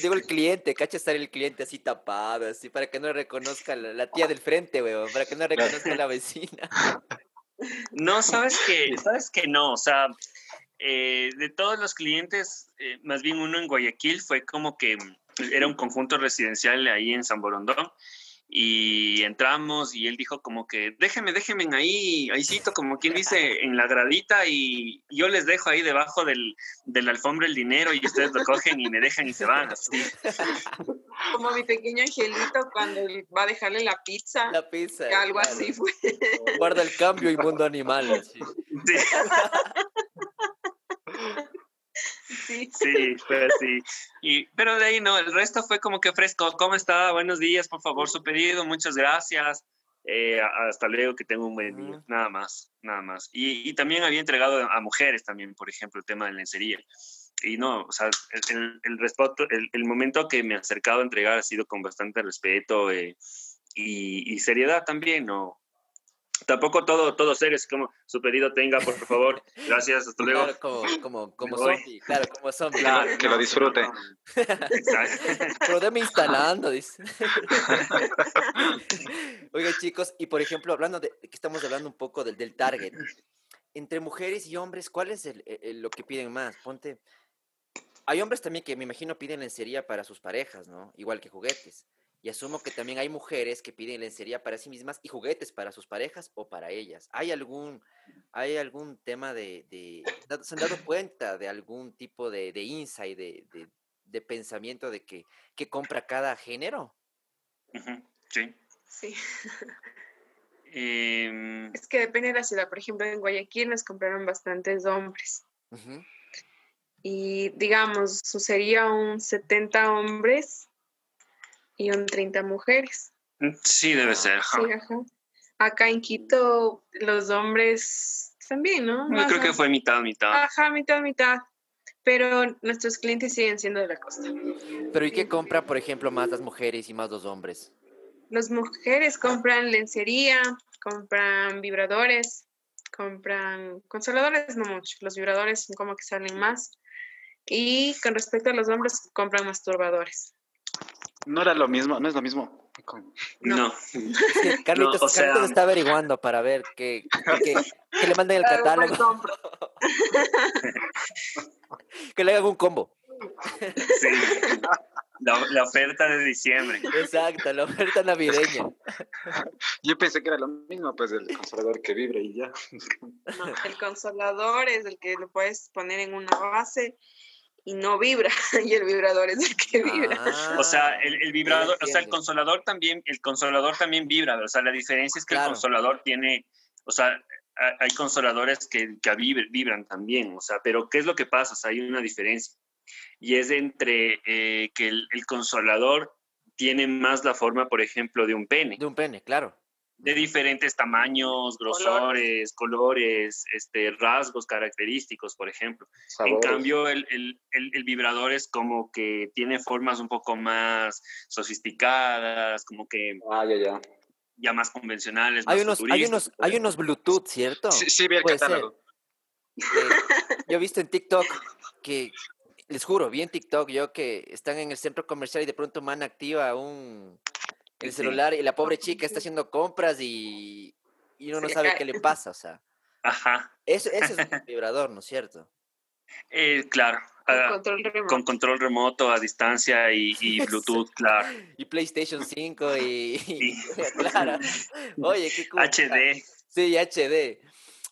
digo, el cliente, cacha estar el cliente así tapado, así, para que no reconozca la, tía del frente, weón, para que no reconozca la vecina. No, sabes que, sabes que no, o sea, eh, de todos los clientes, eh, más bien uno en Guayaquil fue como que era un conjunto residencial ahí en San Borondón y entramos y él dijo como que déjeme, déjenme ahí, ahícito, como quien dice, en la gradita y yo les dejo ahí debajo del, del alfombra el dinero y ustedes lo cogen y me dejan y se van así. Como mi pequeño angelito cuando va a dejarle la pizza. La pizza. Algo así fue. Guarda el cambio y mundo animal. Así. Sí. [LAUGHS] Sí. Sí, pues sí. Y, pero de ahí no, el resto fue como que fresco. ¿Cómo está? Buenos días, por favor, su pedido, muchas gracias. Eh, hasta luego, que tengo un buen día. Nada más, nada más. Y, y, también había entregado a mujeres también, por ejemplo, el tema de lencería. Y no, o sea, el, el, respeto, el, el, momento que me he acercado a entregar ha sido con bastante respeto eh, y, y, seriedad también, ¿no? Tampoco todo, todo serio, es como su pedido tenga, por favor. Gracias, hasta luego. Claro, como, como, como zombie, claro, como zombie. Claro, que lo disfrute. Pero déme instalando, dice. [LAUGHS] Oiga, chicos, y por ejemplo, hablando de que estamos hablando un poco del, del target, entre mujeres y hombres, ¿cuál es el, el, lo que piden más? Ponte. Hay hombres también que me imagino piden lencería para sus parejas, ¿no? Igual que juguetes. Y asumo que también hay mujeres que piden lencería para sí mismas y juguetes para sus parejas o para ellas. ¿Hay algún, hay algún tema de, ¿Se han dado [CLEARS THROAT] cuenta de algún tipo de, de insight, de, de, pensamiento de que, que compra cada género? Sí. Sí. [LAUGHS] Em, es que depende de la ciudad. Por ejemplo, en Guayaquil nos compraron bastantes hombres. Y digamos, sería un 70 hombres y un 30 mujeres. Mm, sí, debe ser. Sí, ajá. Acá en Quito los hombres también, ¿no? Yo creo que fue mitad, mitad. Ajá, mitad, mitad. Pero nuestros clientes siguen siendo de la costa. Pero ¿y qué compra, por ejemplo, más las mujeres y más los hombres? Las mujeres compran lencería, compran vibradores, compran consoladores, no mucho. Los vibradores son como que salen más. Y con respecto a los hombres, compran masturbadores. No era lo mismo, no es lo mismo. No. [LAUGHS] Carlitos, no, Carlitos está averiguando para ver que, que, que le manden el [LAUGHS] catálogo. [LAUGHS] que le hagan un combo. Sí. La, la, oferta de diciembre. Exacto, la oferta navideña. Yo pensé que era lo mismo, pues el consolador que vibra y ya. No, el consolador es el que lo puedes poner en una base y no vibra [LAUGHS] y el vibrador es el que vibra. o sea, el, el vibrador, o sea, el consolador también, el consolador también vibra, o sea, la diferencia es que el consolador tiene, o sea, hay consoladores que, que vibran también, o sea, pero ¿qué es lo que pasa? O sea, hay una diferencia y es entre eh, que el, el consolador tiene más la forma, por ejemplo, de un pene. De un pene, claro de diferentes tamaños, grosores, colores, este, rasgos característicos, por ejemplo. En cambio, el, el, el, vibrador es como que tiene formas un poco más sofisticadas, como que... Ah, ya, ya. Ya más convencionales. Hay, unos, hay, unos, hay unos Bluetooth, ¿cierto? Sí, sí vi el catálogo. Eh, yo he visto en TikTok que, les juro, vi en TikTok yo que están en el centro comercial y de pronto man activa un el celular y la pobre chica está haciendo compras y, y uno no sabe qué le pasa, o sea. Ajá. Eso, es un [LAUGHS] vibrador, ¿no es cierto? Eh, claro. Con, uh, control remoto. con control remoto a distancia y, y Bluetooth, [LAUGHS] claro. Y PlayStation 5 y, [LAUGHS] y claro. Oye, qué cool. HD. Sí, HD.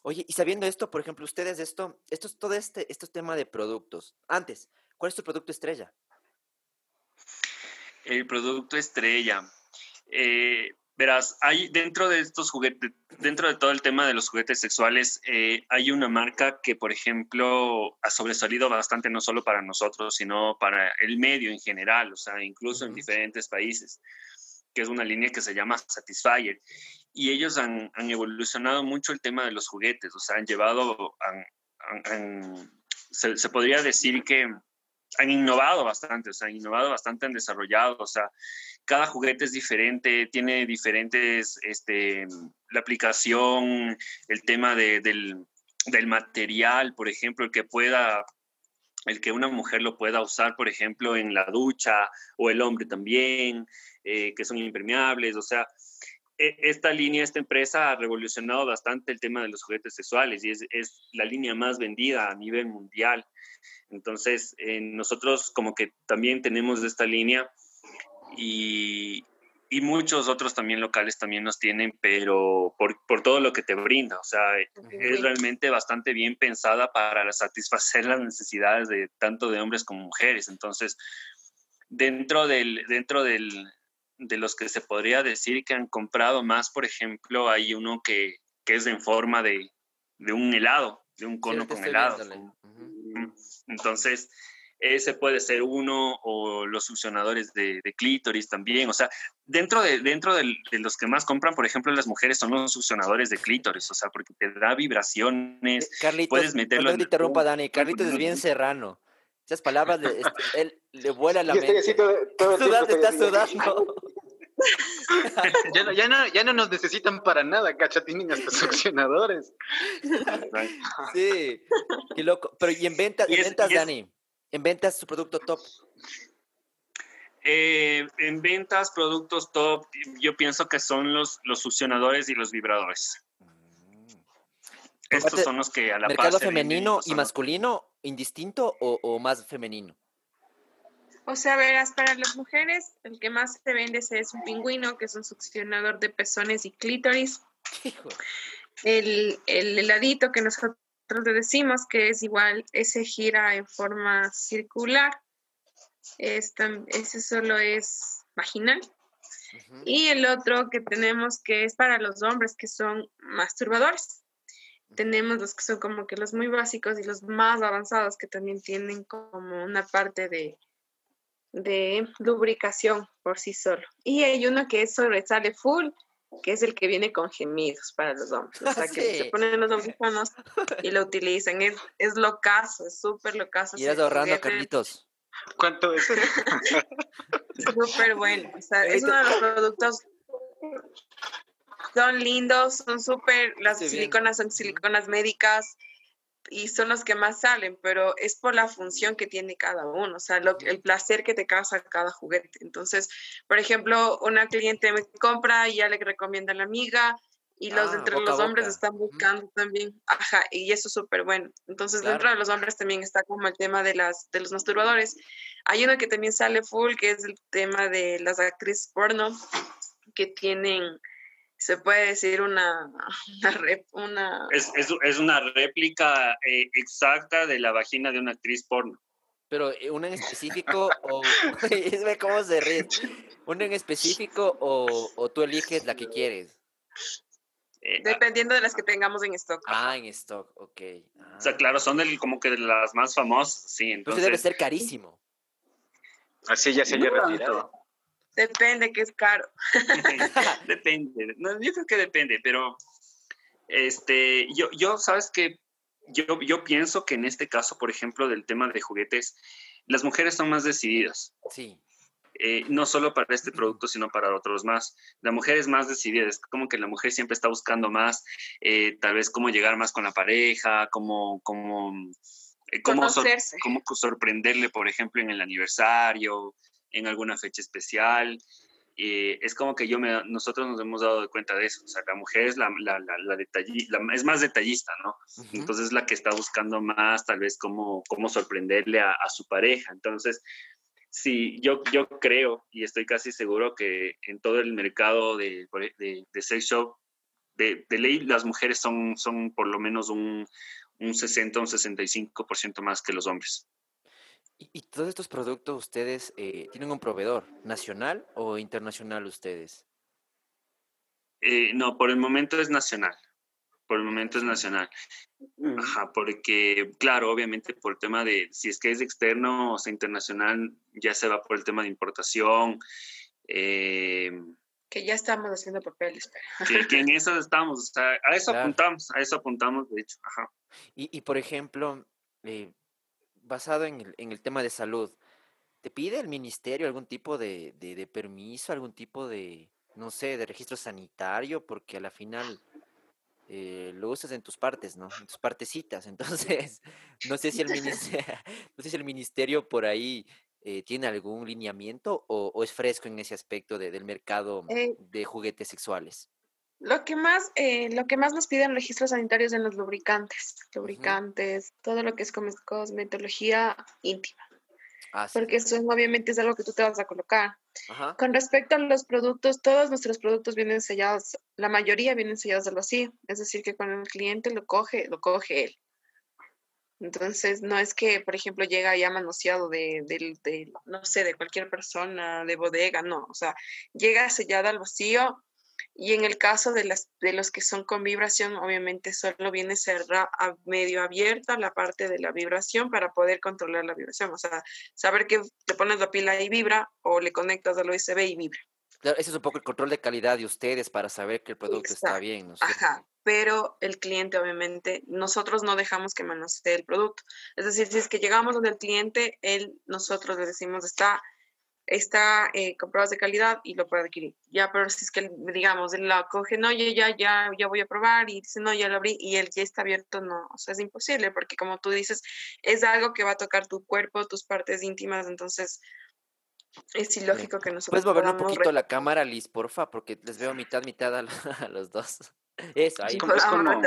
Oye, y sabiendo esto, por ejemplo, ustedes esto, esto es todo este, esto es tema de productos. Antes, ¿cuál es tu producto estrella? El producto estrella. Eh, verás, hay dentro de estos juguetes, dentro de todo el tema de los juguetes sexuales, eh, hay una marca que, por ejemplo, ha sobresalido bastante no solo para nosotros, sino para el medio en general, o sea, incluso en diferentes países, que es una línea que se llama Satisfyer. Y ellos han, han, evolucionado mucho el tema de los juguetes, o sea, han llevado, se, se, podría decir que han innovado bastante, o sea, han innovado bastante, han desarrollado, o sea, cada juguete es diferente, tiene diferentes, este, la aplicación, el tema de, del, del material, por ejemplo, el que pueda el que una mujer lo pueda usar, por ejemplo, en la ducha o el hombre también, eh, que son impermeables, o sea, e, esta línea, esta empresa ha revolucionado bastante el tema de los juguetes sexuales y es, es la línea más vendida a nivel mundial. Entonces, eh, nosotros como que también tenemos esta línea y, y, muchos otros también locales también nos tienen, pero por, por todo lo que te brinda, o sea, es realmente bastante bien pensada para satisfacer [LAUGHS] las necesidades de tanto de hombres como mujeres. Entonces, dentro del, dentro del, de los que se podría decir que han comprado más, por ejemplo, hay uno que, que es en forma de, de, un helado, de un cono con helado. Entonces, ese puede ser uno o los succionadores de, de clítoris también. O sea, dentro, de, dentro de, los que más compran, por ejemplo, las mujeres son los succionadores de clítoris, o sea, porque te da vibraciones. Eh, Carlitos, puedes meterlo. No te interrumpa, Dani. Carlitos es bien serrano. Esas palabras le, este, él, le vuela la mente. Estoy así todo, sudando, está sudando. [LAUGHS] ya, no, ya, no, ya no nos necesitan para nada, cachatín, hasta [LAUGHS] succionadores. sí, qué loco. Pero ¿y en, venta, en ventas, Dani? ¿En ventas su producto top? Eh, en ventas, productos top, yo pienso que son los, los succionadores y los vibradores. Mm. Estos son los que a la ¿Mercado femenino y masculino indistinto o, o más femenino? O sea, verás, para las mujeres el que más se vende es un pingüino, que es un succionador de pezones y clítoris. El, el heladito que nosotros le decimos que es igual, ese gira en forma circular. ese solo es vaginal. Y el otro que tenemos que es para los hombres, que son masturbadores. Tenemos los que son como que los muy básicos y los más avanzados, que también tienen como una parte de, de lubricación por sí solo. Y hay uno que sobresale full, que es el que viene con gemidos para los hombres. O sea, que se ponen los audífonos y lo utilizan. Es, es locazo, es súper locazo. Y ahorrando, Carlitos. ¿Cuánto es? súper bueno. O sea, es uno de los productos. Son lindos, son súper. Las siliconas son siliconas médicas y son los que más salen, pero es por la función que tiene cada uno, o sea, el placer que te causa cada juguete. Entonces, por ejemplo, una cliente me compra y ya le recomienda a la amiga y los ah, entre los hombres están buscando también, ajá, y eso es súper bueno. Entonces, dentro de los hombres también está como el tema de las de los masturbadores. Hay uno que también sale full, que es el tema de las actrices porno que tienen se puede decir una, [LAUGHS] una, Es, es, es, una réplica eh, exacta de la vagina de una actriz porno. Pero eh, una en específico o [LAUGHS] cómo se ríe. Una en específico o, o, tú eliges la que quieres. Eh, Dependiendo de las que tengamos en stock. Ah, en stock, ok. O sea, claro, son del, como que de las más famosas, sí. Entonces debe ser carísimo. Así ya se haya retirado. Depende, que es caro. [LAUGHS] depende. No, yo creo que depende, pero este, yo, yo sabes que yo, yo pienso que en este caso, por ejemplo, del tema de juguetes, las mujeres son más decididas. Sí. Eh, no solo para este producto, sino para otros más. La mujer es más decidida, es como que la mujer siempre está buscando más, eh, tal vez cómo llegar más con la pareja, cómo, cómo, eh, cómo, cómo sorprenderle, por ejemplo, en el aniversario, en alguna fecha especial. Eh, es como que yo me, nosotros nos hemos dado cuenta de eso. O sea, la mujer es, la, la, la, es más detallista, ¿no? Entonces es la que está buscando más, tal vez, cómo, cómo sorprenderle a, su pareja. Entonces, sí, yo, yo creo y estoy casi seguro que en todo el mercado de, de, de sex shop de, ley las mujeres son, son por lo menos un, un 60, un 65% más que los hombres. ¿Y, todos estos productos ustedes eh, tienen un proveedor nacional o internacional ustedes? Eh, no, por el momento es nacional. Por el momento es nacional. Mm. Ajá, porque, claro, obviamente por el tema de si es que es externo o sea internacional, ya se va por el tema de importación. Eh, que ya estamos haciendo papeles. [LAUGHS] Que, que, en eso estamos, a eso apuntamos, a eso apuntamos, de hecho. Ajá. Y, y por ejemplo, eh, basado en el, en el, tema de salud, ¿te pide el ministerio algún tipo de, de, permiso, algún tipo de, no sé, de registro sanitario? Porque a la final eh, lo usas en tus partes, ¿no? En tus partecitas. [LAUGHS] Entonces, no sé si el [LAUGHS] ministerio, [LAUGHS] no sé si el ministerio por ahí eh, tiene algún lineamiento o, o, es fresco en ese aspecto de, del mercado de juguetes sexuales. Lo que más, eh, lo que más nos piden registros sanitarios en los lubricantes, lubricantes, todo lo que es cosmetología íntima. Ah, Porque eso obviamente es algo que tú te vas a colocar. Con respecto a los productos, todos nuestros productos vienen sellados, la mayoría vienen sellados al vacío, es decir, que cuando el cliente lo coge, lo coge él. Entonces, no es que, por ejemplo, llega ya manoseado de, de, de, no sé, de cualquier persona, de bodega, no, o sea, llega sellado al vacío, y en el caso de, las, de los que son con vibración, obviamente solo viene cerrada medio abierta la parte de la vibración para poder controlar la vibración. O sea, saber que te pones la pila y vibra o le conectas al USB y vibra. Claro, ese es un poco el control de calidad de ustedes para saber que el producto está bien. ¿no? Ajá, pero el cliente obviamente, nosotros no dejamos que manosee el producto. Es decir, si es que llegamos donde el cliente, él, nosotros le decimos, está está eh, comprobados de calidad y lo puede adquirir. Ya, pero si es que, digamos, él la coge, no, ya, ya, ya, ya voy a probar y dice, no, ya lo abrí y él ya está abierto, no, o sea, es imposible porque como tú dices, es algo que va a tocar tu cuerpo, tus partes íntimas, entonces es ilógico que nosotros... ¿Puedes mover un poquito la cámara, Liz, porfa? Porque les veo mitad, mitad a, [LAUGHS] los dos. Eso, ahí. Es como, es, como,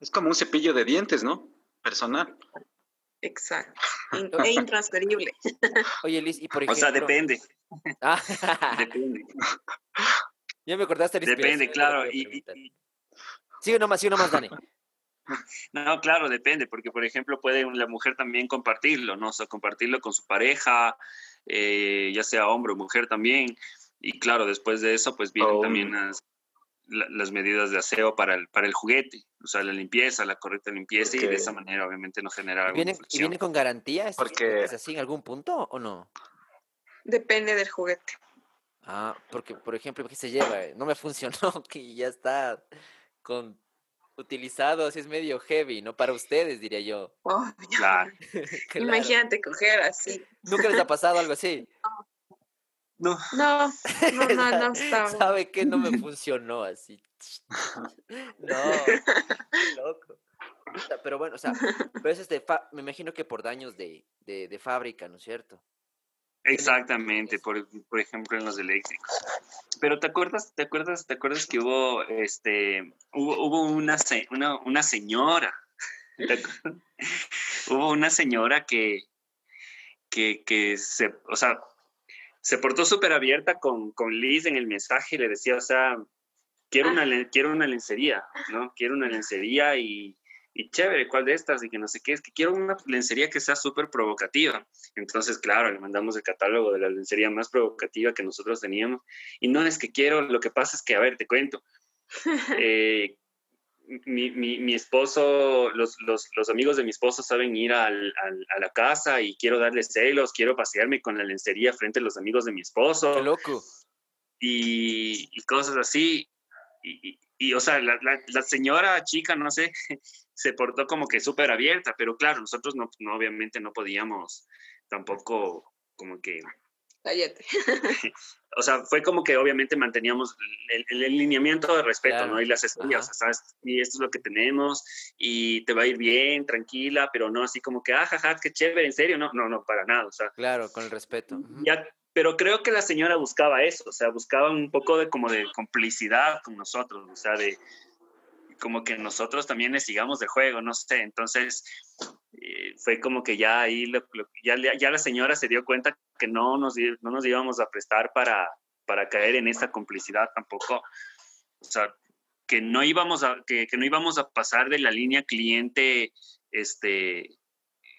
es como un cepillo de dientes, ¿no? Personal. Exacto. e [LAUGHS] intransferible. [LAUGHS] Oye, Liz, y por ejemplo. O sea, depende. Ah. [LAUGHS] depende. Ya me acordaste, Liz. Depende, claro. Y, Sigue nomás, sigue nomás, Dani. No, claro, depende, porque por ejemplo puede la mujer también compartirlo, ¿no? O sea, compartirlo con su pareja, eh, ya sea hombre o mujer también. Y claro, después de eso, pues vienen oh. también las, las medidas de aseo para el, para el juguete, o sea, la limpieza, la correcta limpieza y de esa manera obviamente no genera ¿Viene, ¿Y viene con garantía? ¿Es, porque... ¿Es así en algún punto o no? Depende del juguete. Ah, porque por ejemplo, ¿qué se lleva? No me [LAUGHS] funcionó, que ya está con utilizado, así es medio heavy, ¿no? Para ustedes, diría yo. [LAUGHS] claro. Imagínate coger así. ¿Nunca les ha pasado algo así? No. No, no, [LAUGHS] no, no estaba. ¿Sabe qué? No me [LAUGHS] funcionó así. [LAUGHS] No, loco. Pero bueno, o sea, pero es este, me imagino que por daños de, de, de fábrica, ¿no es cierto? Exactamente, por, por, ejemplo en los eléctricos. Pero te acuerdas, te acuerdas, te acuerdas que hubo este hubo, hubo una, una, una señora. hubo una señora que, que, que se, o sea, se portó súper abierta con, con Liz en el mensaje y le decía, o sea, quiero una, quiero una lencería, ¿no? Quiero una lencería y, y chévere, ¿cuál de estas? Y que no sé qué, es que quiero una lencería que sea súper provocativa. Entonces, claro, le mandamos el catálogo de la lencería más provocativa que nosotros teníamos. Y no es que quiero, lo que pasa es que, a ver, te cuento. [LAUGHS] Eh, mi, mi, mi, esposo, los, los, los, amigos de mi esposo saben ir al, al, a la casa y quiero darles celos, quiero pasearme con la lencería frente a los amigos de mi esposo. Qué loco. Y, y cosas así. Y, y, o sea, la, la, la, señora chica, no sé, [LAUGHS] se portó como que súper abierta, pero claro, nosotros no, no, obviamente no podíamos tampoco como que [LAUGHS] o sea, fue como que obviamente manteníamos el, el, lineamiento de respeto, ¿no? Y las estrellas, ¿sabes? Y esto es lo que tenemos y te va a ir bien, tranquila, pero no así como que, ah, jaja, qué chévere, en serio, no, no, no, para nada, o sea. Claro, con el respeto. Ya, pero creo que la señora buscaba eso, o sea, buscaba un poco de como de complicidad con nosotros, o sea, de como que nosotros también le sigamos de juego, no sé, entonces eh, fue como que ya ahí, ya, ya la señora se dio cuenta que no nos, no nos íbamos a prestar para, para caer en esa complicidad tampoco. O sea, que no íbamos a, que, no íbamos a pasar de la línea cliente, este,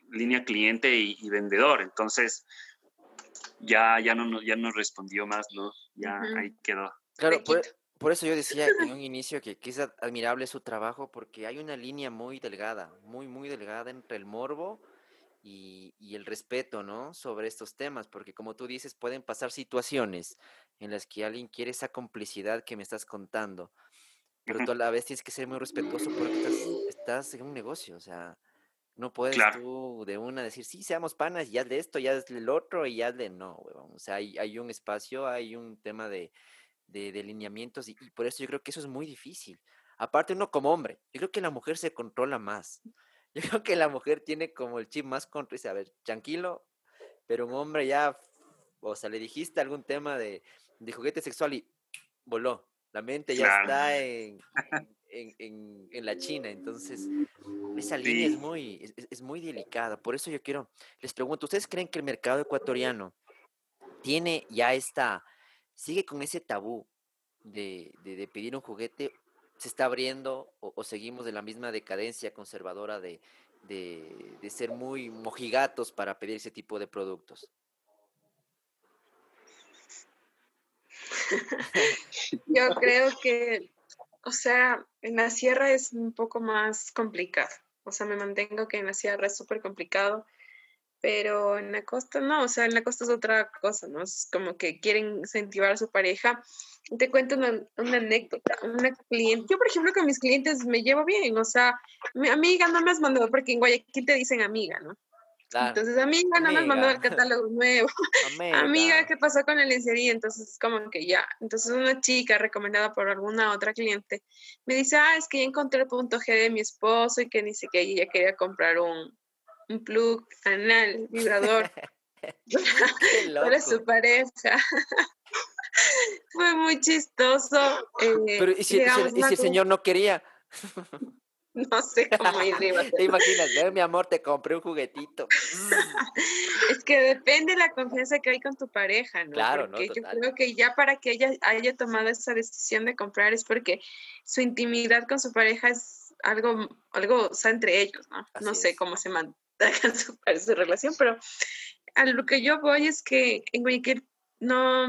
línea cliente y, vendedor. Entonces, ya, ya, no, ya nos respondió más, ¿no? Ya ahí quedó. Claro, por, eso yo decía en un [LAUGHS] inicio que, que, es admirable su trabajo porque hay una línea muy delgada, muy, muy delgada entre el morbo y, y, el respeto, ¿no? Sobre estos temas, porque como tú dices, pueden pasar situaciones en las que alguien quiere esa complicidad que me estás contando, pero tú a la vez tienes que ser muy respetuoso porque estás, en un negocio, o sea, no puedes tú de una decir, sí, seamos panas, ya de esto, ya del otro, y ya de no. O sea, hay, hay un espacio, hay un tema de, de, de lineamientos, y, por eso yo creo que eso es muy difícil. Aparte, uno como hombre, yo creo que la mujer se controla más. [LAUGHS] Yo creo que la mujer tiene como el chip más contra, dice, a ver, tranquilo, pero un hombre ya, o sea, le dijiste algún tema de, de juguete sexual y voló. La mente ya está en, en, en, la China, entonces esa línea es muy, es, es, muy delicada. Por eso yo quiero, les pregunto, ¿ustedes creen que el mercado ecuatoriano tiene ya esta, sigue con ese tabú de, de, de pedir un juguete se está abriendo o, seguimos de la misma decadencia conservadora de, de, ser muy mojigatos para pedir ese tipo de productos? [LAUGHS] Yo creo que, o sea, en la sierra es un poco más complicado. O sea, me mantengo que en la sierra es súper complicado pero en la costa no, o sea, en la costa es otra cosa, ¿no? Es como que quieren incentivar a su pareja. Te cuento una, una anécdota, una cliente, yo por ejemplo con mis clientes me llevo bien, o sea, mi amiga no me has mandado, porque en Guayaquil te dicen amiga, ¿no? Entonces, amiga, no me has mandado el [LAUGHS] catálogo nuevo. amiga, ¿qué pasó con el lencería? Entonces, como que ya. Entonces, una chica recomendada por alguna otra cliente me dice, ah, es que ya encontré el punto G de mi esposo y que dice que ella quería comprar un, un plug anal, vibrador, [LAUGHS] [LAUGHS] para su pareja. [LAUGHS] Fue muy chistoso. Eh, Pero, ¿y si, el señor no quería? No sé cómo ir Te imaginas, mi amor, te compré un juguetito. es que depende de la confianza que hay con tu pareja, ¿no? Claro, porque yo creo que ya para que ella haya tomado esa decisión de comprar es porque su intimidad con su pareja es algo, algo o sea, entre ellos, ¿no? no sé cómo se, man [LAUGHS] su, su relación, pero a lo que yo voy es que en Guayaquil no,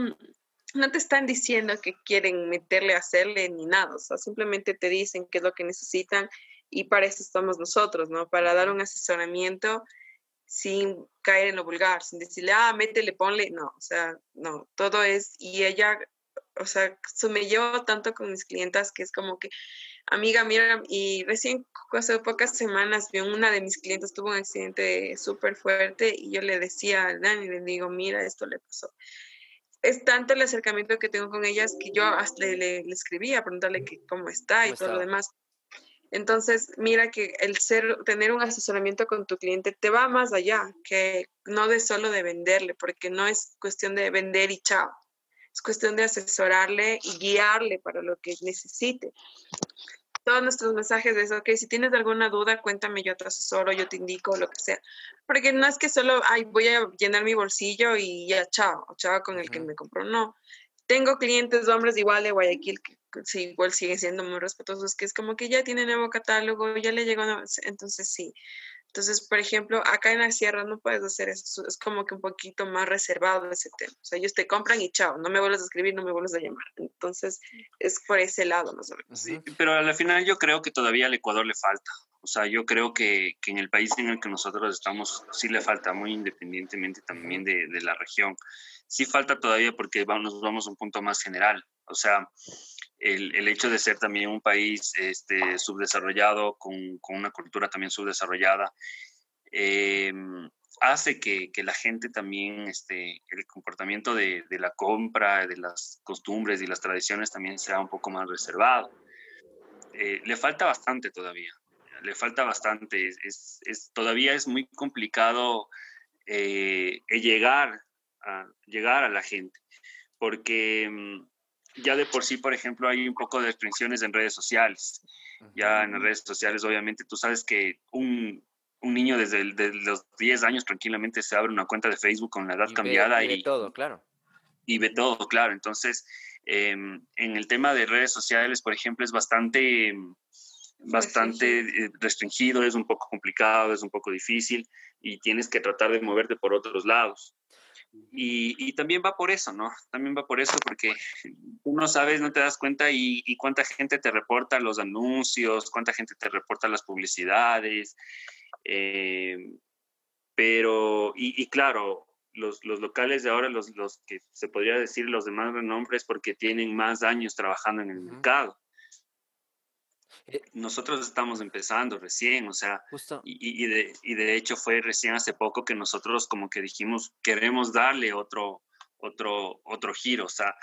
no te están diciendo que quieren meterle hacerle ni nada, o sea, simplemente te dicen qué es lo que necesitan y para eso estamos nosotros, ¿no? Para dar un asesoramiento sin caer en lo vulgar, sin decirle, ah, métele, ponle, no, o sea, no, todo es, y ella, o sea, eso me llevo tanto con mis clientas que es como que amiga, mira, y recién hace pocas semanas vi una de mis clientes tuvo un accidente súper fuerte y yo le decía a Dani, le digo, mira, esto le pasó. Es tanto el acercamiento que tengo con ellas que yo hasta le, le, escribí a preguntarle que cómo está y todo lo demás. Entonces, mira que el ser, tener un asesoramiento con tu cliente te va más allá, que no de solo de venderle, porque no es cuestión de vender y chao. Es cuestión de asesorarle y guiarle para lo que necesite todos nuestros mensajes de eso, ok, si tienes alguna duda, cuéntame, yo te asesoro, yo te indico, lo que sea. Porque no es que solo, ay, voy a llenar mi bolsillo y ya, chao, chao con el que me compró, no. Tengo clientes hombres igual de Guayaquil que sí, igual siguen siendo muy respetuosos, que es como que ya tiene nuevo catálogo, ya le llegó, entonces sí, entonces, por ejemplo, acá en la sierra no puedes hacer eso, es como que un poquito más reservado ese tema. O sea, ellos te compran y chao, no me vuelves a escribir, no me vuelves a llamar. Entonces, es por ese lado más o menos. Sí, pero al final yo creo que todavía al Ecuador le falta. O sea, yo creo que, que en el país en el que nosotros estamos sí le falta, muy independientemente también de, de la región. Sí falta todavía porque vamos, nos vamos a un punto más general. O sea, el, el, hecho de ser también un país este, subdesarrollado, con, con una cultura también subdesarrollada, eh, hace que, que, la gente también, este, el comportamiento de, de, la compra, de las costumbres y las tradiciones también sea un poco más reservado. Eh, le falta bastante todavía, le falta bastante. Es, es todavía es muy complicado eh, llegar, a, llegar a la gente, porque mm, ya de por sí, por ejemplo, hay un poco de restricciones en redes sociales. Ya en las redes sociales, obviamente, tú sabes que un, un niño desde, los 10 años tranquilamente se abre una cuenta de Facebook con la edad cambiada. y, todo, claro. y ve todo, claro. Entonces, em, en el tema de redes sociales, por ejemplo, es bastante, bastante eh, restringido, es un poco complicado, es un poco difícil y tienes que tratar de moverte por otros lados. Y, también va por eso, ¿no? También va por eso porque tú no sabes, no te das cuenta y, cuánta gente te reporta los anuncios, cuánta gente te reporta las publicidades. Eh, pero, y, claro, los, locales de ahora, los, los que se podría decir los de más renombre, porque tienen más años trabajando en el mercado. Eh, nosotros estamos empezando recién, o sea, y, de, y, de, hecho fue recién hace poco que nosotros como que dijimos, queremos darle otro, otro, otro giro, o sea,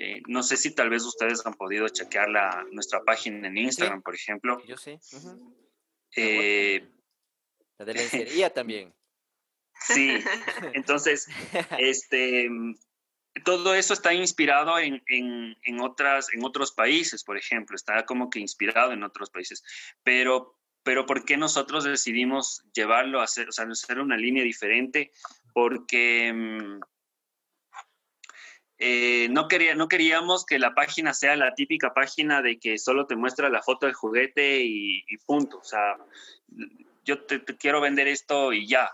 eh, no sé si tal vez ustedes han podido chequear la, nuestra página en Instagram, por ejemplo. Yo sí. Eh, la de [LAUGHS] lencería también. Sí, [LAUGHS] entonces, [LAUGHS] este, todo eso está inspirado en, otras, en otros países, por ejemplo, está como que inspirado en otros países, pero, pero ¿por qué nosotros decidimos llevarlo a hacer, o sea, hacer una línea diferente? Porque mm, eh, no, quería, no queríamos que la página sea la típica página de que solo te muestra la foto del juguete y, punto, o sea, yo te, quiero vender esto y ya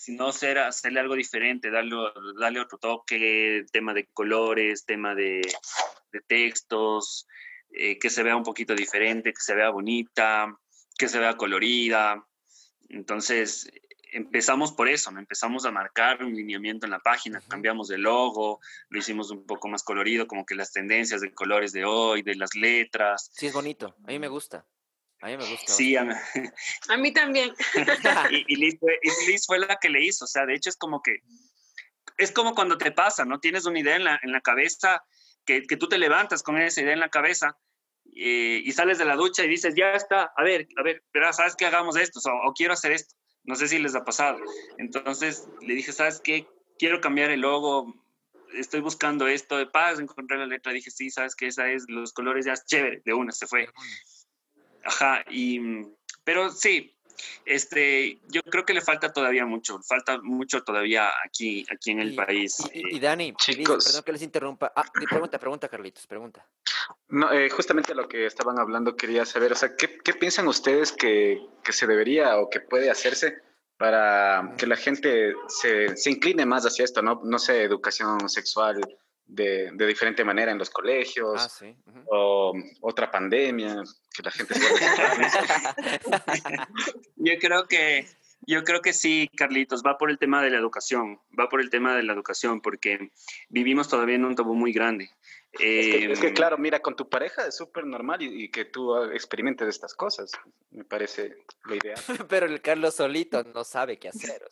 sino ser, hacerle algo diferente, darle, darle otro toque, tema de colores, tema de, textos, eh, que se vea un poquito diferente, que se vea bonita, que se vea colorida. Entonces, empezamos por eso, ¿no? empezamos a marcar un lineamiento en la página, cambiamos el logo, lo hicimos un poco más colorido, como que las tendencias de colores de hoy, de las letras. Sí, es bonito, a mí me gusta. A mí me gusta. Sí, a, [LAUGHS] a mí también. [LAUGHS] y, Liz fue, la que le hizo, o sea, de hecho es como que, es como cuando te pasa, ¿no? Tienes una idea en la, en la cabeza, que, que, tú te levantas con esa idea en la cabeza eh, y sales de la ducha y dices, ya está, a ver, a ver, pero ¿sabes qué? Hagamos esto, o, quiero hacer esto. No sé si les ha pasado. Entonces le dije, ¿sabes qué? Quiero cambiar el logo, estoy buscando esto de paz, encontré la letra, dije, sí, sabes que esa es, los colores ya es chévere, de una, se fue. Ajá, y, pero sí, este, yo creo que le falta todavía mucho, falta mucho todavía aquí, aquí en el país. Y, eh. Dani, Chicos. perdón que les interrumpa. Ah, pregunta, pregunta, Carlitos, pregunta. No, eh, justamente lo que estaban hablando quería saber, o sea, ¿qué, qué piensan ustedes que, que, se debería o que puede hacerse para que la gente se, se incline más hacia esto, no, no sé, educación sexual, de, de, diferente manera en los colegios, ah, sí. o otra pandemia, que la gente se [LAUGHS] Yo creo que yo creo que sí, Carlitos, va por el tema de la educación, va por el tema de la educación, porque vivimos todavía en un tabú muy grande. Es, que, em, claro, mira, con tu pareja es súper normal y, que tú experimentes estas cosas, me parece lo ideal. [LAUGHS] Pero el Carlos solito no sabe qué hacer.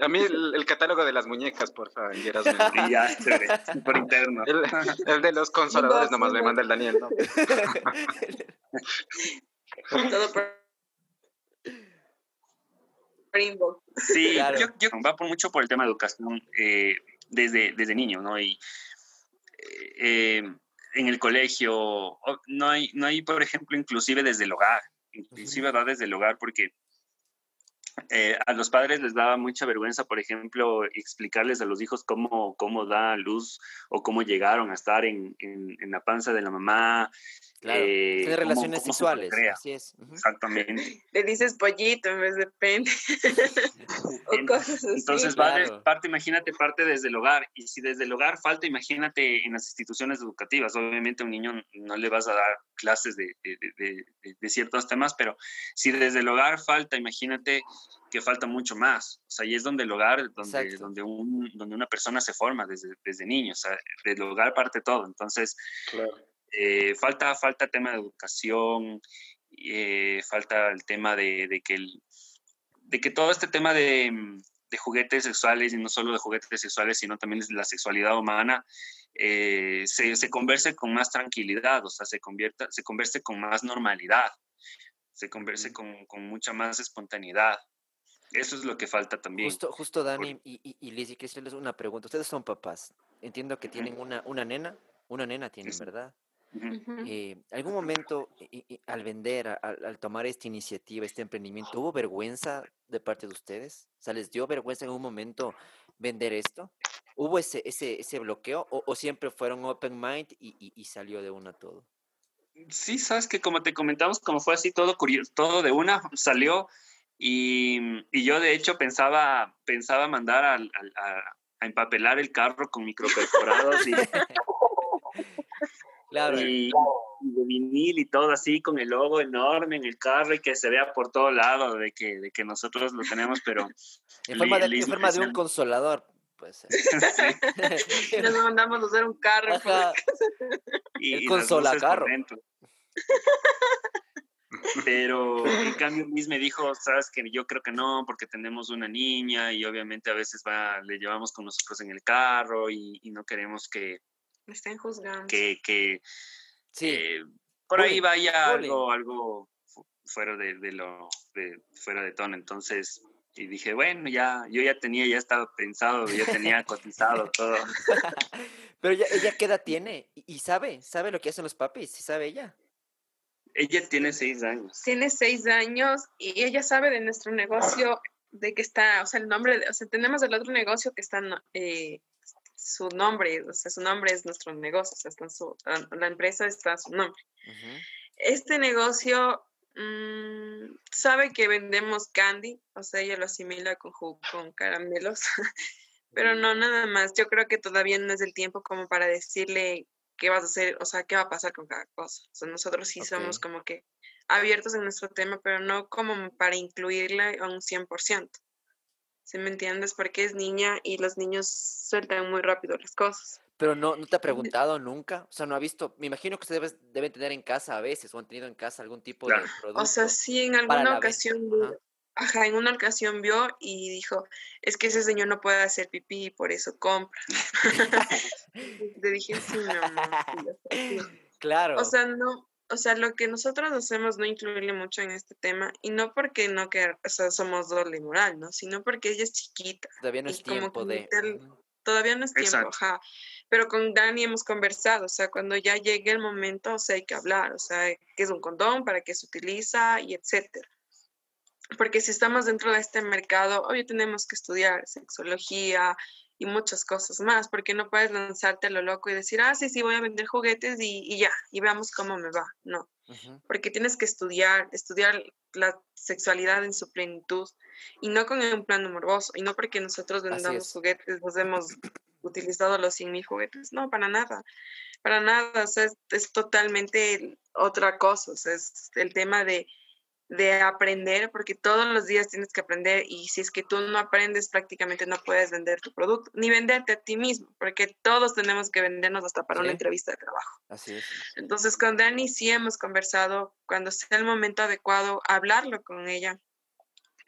A mí el, catálogo de las muñecas, por favor, ya, [LAUGHS] por interno. El, de los consoladores nomás me manda el Daniel, ¿no? Todo por Sí, yo, yo, va por mucho por el tema de educación. Eh, desde, desde niño, ¿no? Y eh, en el colegio, no hay, no hay, por ejemplo, inclusive desde el hogar, inclusive desde el hogar, porque eh, a los padres les daba mucha vergüenza, por ejemplo, explicarles a los hijos cómo, cómo da luz o cómo llegaron a estar en, en, en la panza de la mamá, Claro, eh, relaciones sexuales, así es. Exactamente. [LAUGHS] Le dices pollito en vez de pene. [LAUGHS] o cosas así. Entonces, parte, imagínate, parte desde el hogar. Y si desde el hogar falta, imagínate en las instituciones educativas. Obviamente a un niño no le vas a dar clases de, de, de, ciertos temas, pero si desde el hogar falta, imagínate que falta mucho más. O sea, y es donde el hogar, donde, donde, un, donde una persona se forma desde, desde niño. O sea, del hogar parte todo. Entonces, claro eh, falta, falta tema de educación, eh, falta el tema de, que de que todo este tema de, juguetes sexuales, y no solo de juguetes sexuales, sino también de la sexualidad humana, eh, se, converse con más tranquilidad, o sea, se, convierta, se converse con más normalidad, se converse con, mucha más espontaneidad. Eso es lo que falta también. Justo, justo Dani y, y, y Liz, quisiera hacerles una pregunta. Ustedes son papás. Entiendo que tienen una, una nena. Una nena tienen, ¿verdad? Eh, ¿Algún momento al vender, al, tomar esta iniciativa, este emprendimiento, hubo vergüenza de parte de ustedes? O sea, ¿les dio vergüenza en un momento vender esto? ¿Hubo ese, ese, ese bloqueo o, siempre fueron open mind y, y, salió de una todo? Sí, sabes que como te comentamos, como fue así todo curioso, todo de una salió y, y yo de hecho pensaba, pensaba mandar a, a, empapelar el carro con microperforados y, [LAUGHS] claro. y, de vinil y todo así con el logo enorme en el carro y que se vea por todo lado de que, de que nosotros lo tenemos, pero... en forma de, en forma de un consolador. Pues, [LAUGHS] Nos [LAUGHS] mandamos a hacer un carro. Y, el consola carro. Pero en cambio Luis me dijo, sabes que yo creo que no, porque tenemos una niña y obviamente a veces va, le llevamos con nosotros en el carro y, no queremos que... Me estén juzgando. Que, que sí. Eh, por ahí vaya algo, algo fuera de, lo fuera de tono. Entonces, y dije, bueno, ya, yo ya tenía, ya estaba pensado, ya tenía [LAUGHS] cotizado todo. Pero ella, ¿qué edad tiene? ¿Y sabe? ¿Sabe lo que hacen los papis? ¿Sí sabe ella? Ella tiene seis años. Tiene seis años y ella sabe de nuestro negocio, de que está, o sea, el nombre, o sea, tenemos el otro negocio que está, eh, su nombre, o sea, su nombre es nuestro negocio, o sea, está su, la empresa está su nombre. Este negocio mm, sabe que vendemos candy, o sea, ella lo asimila con, con caramelos, [LAUGHS] pero no nada más. Yo creo que todavía no es el tiempo como para decirle qué vas a hacer, o sea, qué va a pasar con cada cosa. O sea, nosotros sí somos como que abiertos en nuestro tema, pero no como para incluirla a un 100%. ¿Sí me entiendes? Porque es niña y los niños sueltan muy rápido las cosas. Pero no, no te ha preguntado nunca, o sea, no ha visto, me imagino que ustedes deben tener en casa a veces o han tenido en casa algún tipo de producto. O sea, sí, en alguna ocasión, ajá. en una ocasión vio y dijo, es que ese señor no puede hacer pipí y por eso compra. [LAUGHS] Le dije, sí, mi amor. [LAUGHS] Claro. O sea, no, o sea, lo que nosotros hacemos no incluirle mucho en este tema y no porque no que, o sea, somos doble moral, ¿no? Sino porque ella es chiquita. Todavía no es tiempo de... todavía no es tiempo, ajá. Pero con Dani hemos conversado, o sea, cuando ya llegue el momento, o sea, hay que hablar, o sea, qué es un condón, para qué se utiliza y etcétera. Porque si estamos dentro de este mercado, hoy tenemos que estudiar sexología, y muchas cosas más, porque no puedes lanzarte a lo loco y decir, ah, sí, sí, voy a vender juguetes y, ya, y veamos cómo me va. No, porque tienes que estudiar, estudiar la sexualidad en su plenitud y no con un plan morboso, y no porque nosotros vendamos juguetes, nos hemos utilizado los 100 mil juguetes, no, para nada, para nada, o sea, es, es totalmente otra cosa, o sea, es el tema de de aprender, porque todos los días tienes que aprender y si es que tú no aprendes, prácticamente no puedes vender tu producto, ni venderte a ti mismo, porque todos tenemos que vendernos hasta para una entrevista de trabajo. Así es. Entonces, con Dani sí hemos conversado, cuando sea el momento adecuado, hablarlo con ella.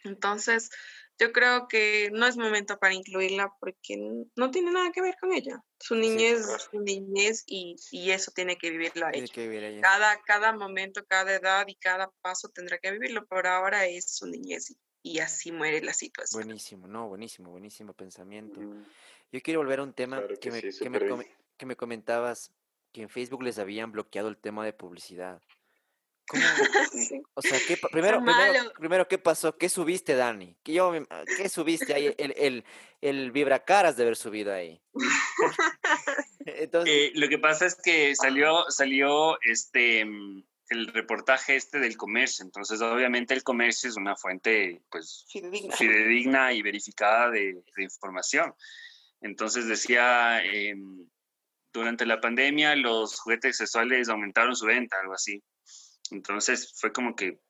Entonces, yo creo que no es momento para incluirla porque no tiene nada que ver con ella. Su niñez es su niñez y, eso tiene que vivirla ella. Que Cada, cada momento, cada edad y cada paso tendrá que vivirlo. Por ahora es su niñez y, así muere la situación. Buenísimo, no, buenísimo, buenísimo pensamiento. Yo quiero volver a un tema que, me, que me comentabas que en Facebook les habían bloqueado el tema de publicidad. [LAUGHS] O sea, ¿qué, primero, primero, ¿qué pasó? ¿Qué subiste, Dani? ¿Qué, yo, ¿qué subiste ahí? [LAUGHS] El, el, el vibracaras de haber subido ahí. [LAUGHS] Entonces... Eh, lo que pasa es que salió, salió este, mm, el reportaje este del comercio. Entonces, obviamente, el comercio es una fuente pues, fidedigna, y verificada de, información. Entonces, decía, em, durante la pandemia, los juguetes sexuales aumentaron su venta, algo así. Entonces fue como que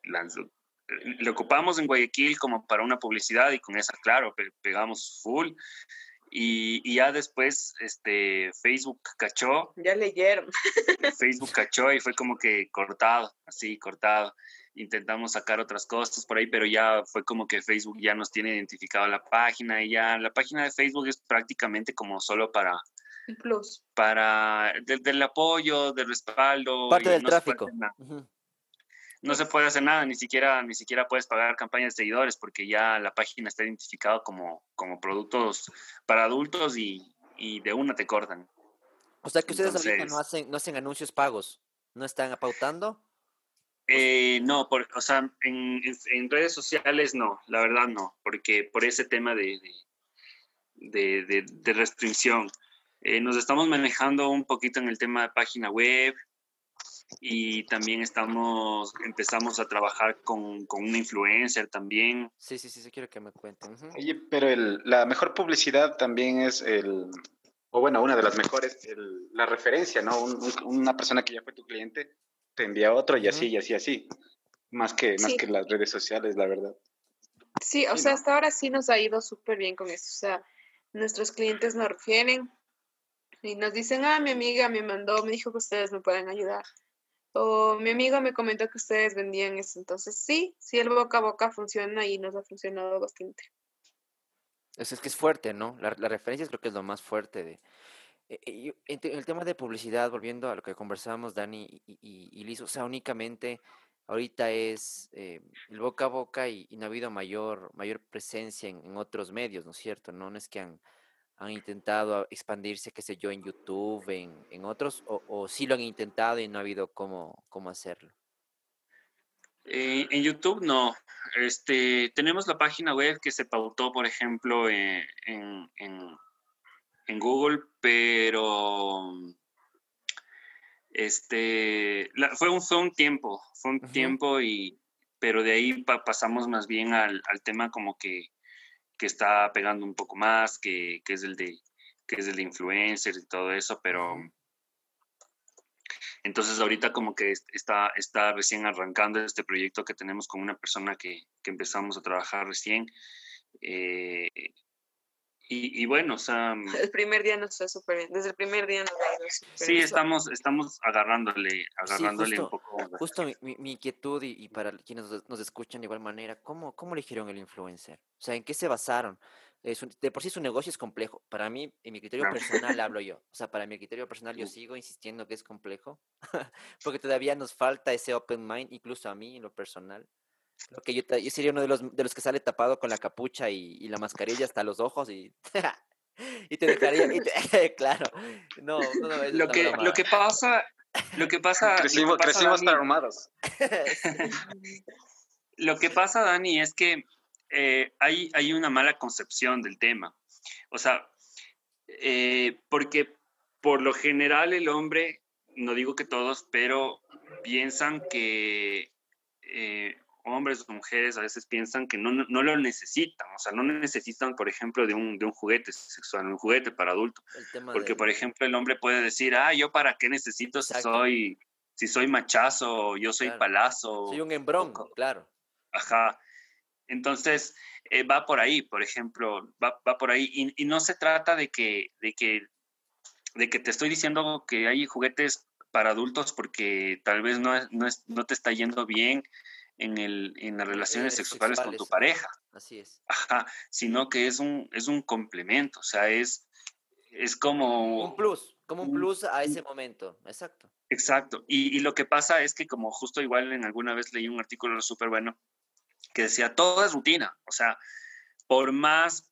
lo ocupamos en Guayaquil como para una publicidad y con esa, claro, pegamos full. Y, ya después este, Facebook cachó. Ya leyeron. [LAUGHS] Facebook cachó y fue como que cortado, así, cortado. Intentamos sacar otras cosas por ahí, pero ya fue como que Facebook ya nos tiene identificado la página y ya la página de Facebook es prácticamente como solo para... Plus. Para del, apoyo, del respaldo. Parte del tráfico no se puede hacer nada, ni siquiera, ni siquiera puedes pagar campañas de seguidores porque ya la página está identificada como, como productos para adultos y, de una te cortan. O sea que ustedes ahorita no hacen, no hacen anuncios pagos, ¿no están apautando? Eh, no, por, o sea, en, redes sociales no, la verdad no, porque por ese tema de, de, de, restricción. Eh, nos estamos manejando un poquito en el tema de página web y también estamos, empezamos a trabajar con, con una influencer también. Sí, sí, sí, sí, quiero que me cuenten. Oye, pero el, la mejor publicidad también es el, o bueno, una de las mejores, el, la referencia, ¿no? una persona que ya fue tu cliente te envía otro y así, y así, así. Más que, más que las redes sociales, la verdad. Sí, o sea, hasta ahora sí nos ha ido súper bien con eso. O sea, nuestros clientes nos refieren y nos dicen, ah, mi amiga me mandó, me dijo que ustedes me pueden ayudar. O mi amigo me comentó que ustedes vendían eso. Entonces, sí, sí, el boca a boca funciona y nos ha funcionado bastante. Eso es que es fuerte, ¿no? La, la referencia creo que es lo más fuerte de... Eh, eh, el tema de publicidad, volviendo a lo que conversábamos Dani y, y, y Liz, o sea, únicamente ahorita es eh, el boca a boca y, no ha habido mayor, mayor presencia en, otros medios, ¿no es cierto? No, es que han, han intentado expandirse, qué sé yo, en YouTube, en, en otros, o, o, sí lo han intentado y no ha habido cómo, cómo hacerlo. Eh, en YouTube no. Este, tenemos la página web que se pautó, por ejemplo, eh, en, en, en Google, pero este, fue, un, fue un tiempo, fue un tiempo y, pero de ahí pasamos más bien al, al, tema como que, que está pegando un poco más, que, que, es el de, que es el de influencers y todo eso, pero entonces ahorita como que está, está recién arrancando este proyecto que tenemos con una persona que, que empezamos a trabajar recién. Eh, y, bueno, o sea... Mm, el primer día nos fue súper bien, desde el primer día nos ha ido Sí, estamos, estamos agarrándole, agarrándole un poco. Justo mi, mi, inquietud y, para quienes nos escuchan de igual manera, ¿cómo, ¿cómo eligieron el influencer? O sea, ¿en qué se basaron? Es de por sí su negocio es complejo. Para mí, en mi criterio personal hablo yo. O sea, para mi criterio personal yo sigo insistiendo que es complejo, [LAUGHS] porque todavía nos falta ese open mind, incluso a mí en lo personal. Lo que yo, yo, sería uno de los, de los que sale tapado con la capucha y, y la mascarilla hasta los ojos y, [LAUGHS] y te dejaría, [LAUGHS] claro, no, no, no lo, que, lo que pasa, lo que pasa... Crecimos, que crecimos traumados. [LAUGHS] lo que pasa, Dani, es que eh, hay, hay una mala concepción del tema. O sea, eh, porque por lo general el hombre, no digo que todos, pero piensan que eh, hombres o mujeres a veces piensan que no, no, lo necesitan, o sea, no necesitan, por ejemplo, de un, de un juguete sexual, un juguete para adulto. Porque, por ejemplo, el hombre puede decir, ah, yo para qué necesito si soy, si soy machazo, yo soy palazo. Soy un embrón, claro. Ajá. Entonces, eh, va por ahí, por ejemplo, va, va por ahí. Y, y, no se trata de que, de, que, de que te estoy diciendo que hay juguetes para adultos porque tal vez no, no, es, no te está yendo bien en, el, en las relaciones sexuales, con tu pareja. Así es. Ajá, sino que es un, es un complemento, o sea, es, es como... Un plus, como un plus a ese momento, exacto. Exacto, y, y, lo que pasa es que como justo igual en alguna vez leí un artículo súper bueno que decía, todo es rutina, o sea, por más,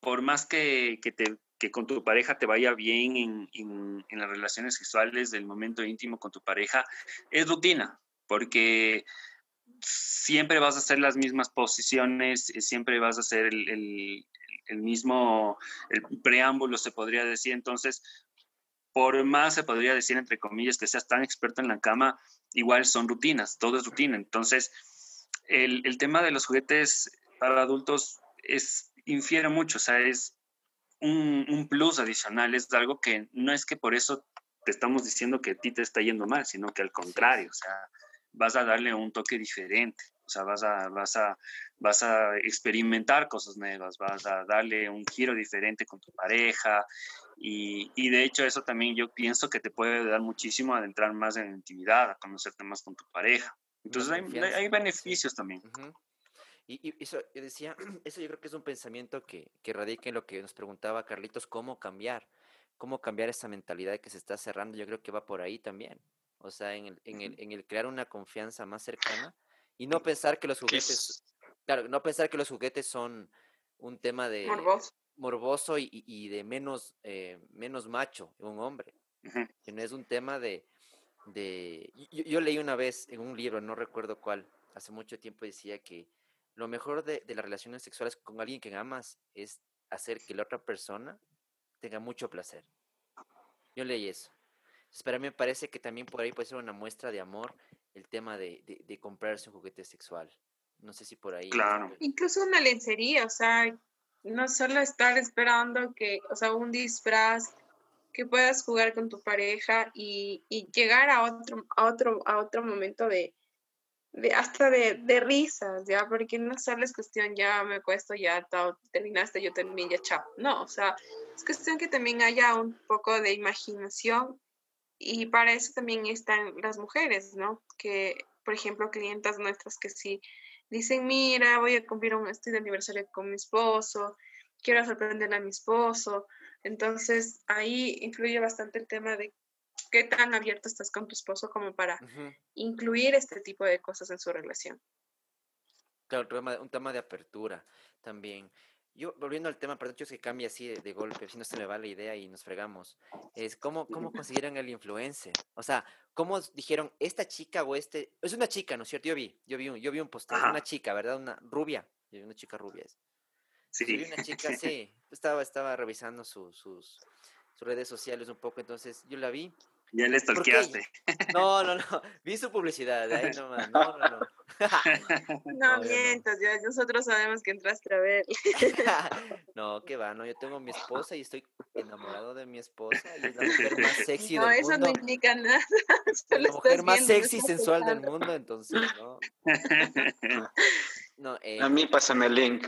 por más que, que, te, que con tu pareja te vaya bien en, en, en, las relaciones sexuales del momento íntimo con tu pareja, es rutina, porque siempre vas a hacer las mismas posiciones, eh, siempre vas a hacer el, mismo el preámbulo, se podría decir. Entonces, por más se podría decir, entre comillas, que seas tan experto en la cama, igual son rutinas, todo es rutina. Entonces, el, tema de los juguetes para adultos es, infiere mucho, o sea, es un, un, plus adicional, es algo que no es que por eso te estamos diciendo que a ti te está yendo mal, sino que al contrario, o sea, vas a darle un toque diferente. O sea, vas a, vas a, vas a experimentar cosas nuevas, vas a darle un giro diferente con tu pareja. Y, y, de hecho eso también yo pienso que te puede dar muchísimo a entrar más en intimidad, a conocerte más con tu pareja. Entonces hay, hay, beneficios también. Y, y, eso, yo decía, [CLEARS THROAT] eso yo creo que es un pensamiento que, que radica en lo que nos preguntaba Carlitos, cómo cambiar, cómo cambiar esa mentalidad que se está cerrando, yo creo que va por ahí también. O sea, en el, en el, en el crear una confianza más cercana y no pensar que los juguetes, claro, no pensar que los juguetes son un tema de morboso, y, y, de menos, eh, menos macho un hombre, que no es un tema de, de yo, yo, leí una vez en un libro, no recuerdo cuál, hace mucho tiempo decía que lo mejor de, de las relaciones sexuales con alguien que amas es hacer que la otra persona tenga mucho placer. Yo leí eso. Entonces, para mí me parece que también por ahí puede ser una muestra de amor el tema de, de, comprarse un juguete sexual. No sé si por ahí. Claro. Incluso una lencería, o sea, no solo estar esperando que, o sea, un disfraz que puedas jugar con tu pareja y, y llegar a otro, a otro, a otro momento de, de hasta de, de, risas, ya, porque no solo es cuestión, ya me cuesto, ya terminaste, yo también, ya chao. No, o sea, es cuestión que también haya un poco de imaginación y para eso también están las mujeres, ¿no? Que, por ejemplo, clientas nuestras que sí dicen, mira, voy a cumplir un estudio de aniversario con mi esposo, quiero sorprender a mi esposo. Entonces, ahí influye bastante el tema de qué tan abierto estás con tu esposo como para incluir este tipo de cosas en su relación. Claro, un tema de apertura también. Yo, volviendo al tema, perdón, es que cambia así de, golpe, si no se me va la idea y nos fregamos. Es cómo, cómo consiguieron el influencer. O sea, cómo dijeron, esta chica o este. Es una chica, ¿no es cierto? Yo vi, yo vi un, yo vi un una chica, ¿verdad? Una rubia. Una chica rubia es. Sí. una [LAUGHS] chica, sí. Estaba, estaba revisando sus, sus redes sociales un poco, entonces yo la vi ya le stalkeaste. No, no, no. Vi su publicidad. Ahí [LAUGHS] nomás. No, no, no. [LAUGHS] No, mientas, ya nosotros sabemos que entraste a ver. [LAUGHS] No, que va, no. Yo tengo mi esposa y estoy enamorado de mi esposa y es la mujer más sexy no, del mundo. No, eso no implica nada. la mujer más sexy y sensual del mundo, entonces, ¿no? no eh... A mí pásame el link.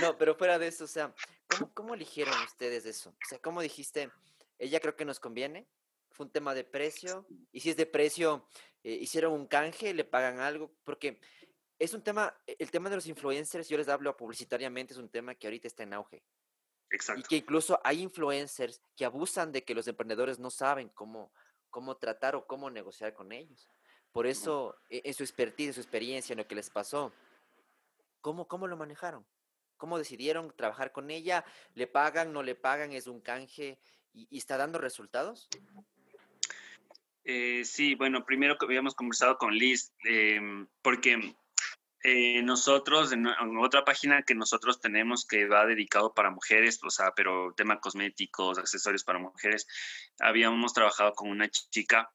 No, pero fuera de eso, o sea, ¿cómo, ¿cómo eligieron ustedes eso? O sea, ¿cómo dijiste, ella creo que nos conviene. Fue un tema de precio. Y si es de precio, eh, hicieron un canje, le pagan algo, porque es un tema, e, el tema de los influencers, yo les hablo publicitariamente, es un tema que ahorita está en auge. Exacto. Y que incluso hay influencers que abusan de que los emprendedores no saben cómo, cómo tratar o cómo negociar con ellos. Por eso, e, en su expertise, en su experiencia, en lo que les pasó, ¿cómo, cómo lo manejaron? ¿Cómo decidieron trabajar con ella? ¿Le pagan, no le pagan? ¿Es un canje? ¿Y, está dando resultados? Eh, sí, bueno, primero que habíamos conversado con Liz, em, porque eh, nosotros, en, otra página que nosotros tenemos que va dedicado para mujeres, o sea, pero tema cosméticos, accesorios para mujeres, habíamos trabajado con una chica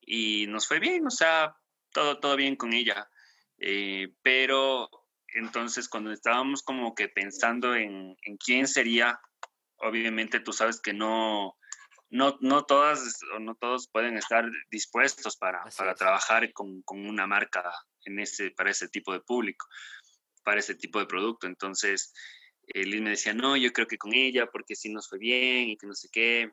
y nos fue bien, o sea, todo, todo bien con ella. Eh, pero entonces cuando estábamos como que pensando en, en quién sería obviamente tú sabes que no, no, no todas o no todos pueden estar dispuestos para, para trabajar con, con, una marca en ese, para ese tipo de público, para ese tipo de producto. Entonces, Liz me decía, no, yo creo que con ella, porque sí nos fue bien y que no sé qué.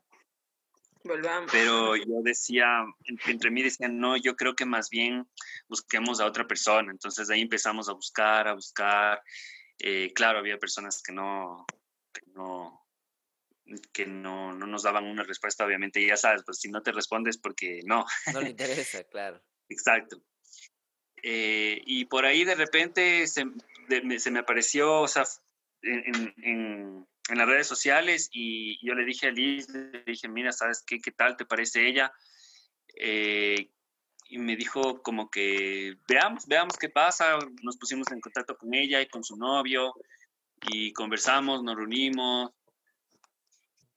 Volvamos. Pero yo decía, entre mí decía, no, yo creo que más bien busquemos a otra persona. Entonces ahí empezamos a buscar, a buscar. Eh, claro, había personas que no, que no, que no, no, nos daban una respuesta, obviamente, ya sabes, pues si no te respondes porque no. No le [LAUGHS] interesa, claro. Exacto. Eh, y por ahí de repente se, se me apareció, o sea, en, en, en, las redes sociales y yo le dije a Liz, le dije, mira, ¿sabes qué, qué tal te parece ella? Eh, y me dijo como que veamos, veamos qué pasa. Nos pusimos en contacto con ella y con su novio y conversamos, nos reunimos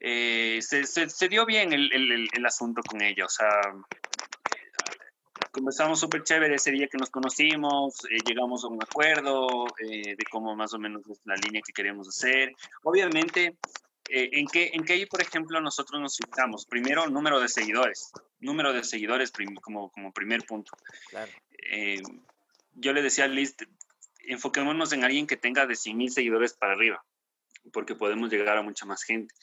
eh, se, se, dio bien el, el, el, asunto con ella, o sea, comenzamos súper chévere ese día que nos conocimos, eh, llegamos a un acuerdo eh, de cómo más o menos es la línea que queremos hacer. Obviamente, ¿en, qué, ¿en qué, por ejemplo, nosotros nos fijamos? Primero, número de seguidores, número de seguidores como, como primer punto. Claro. yo le decía a Liz, enfoquémonos en alguien que tenga de 100 mil seguidores para arriba, porque podemos llegar a mucha más gente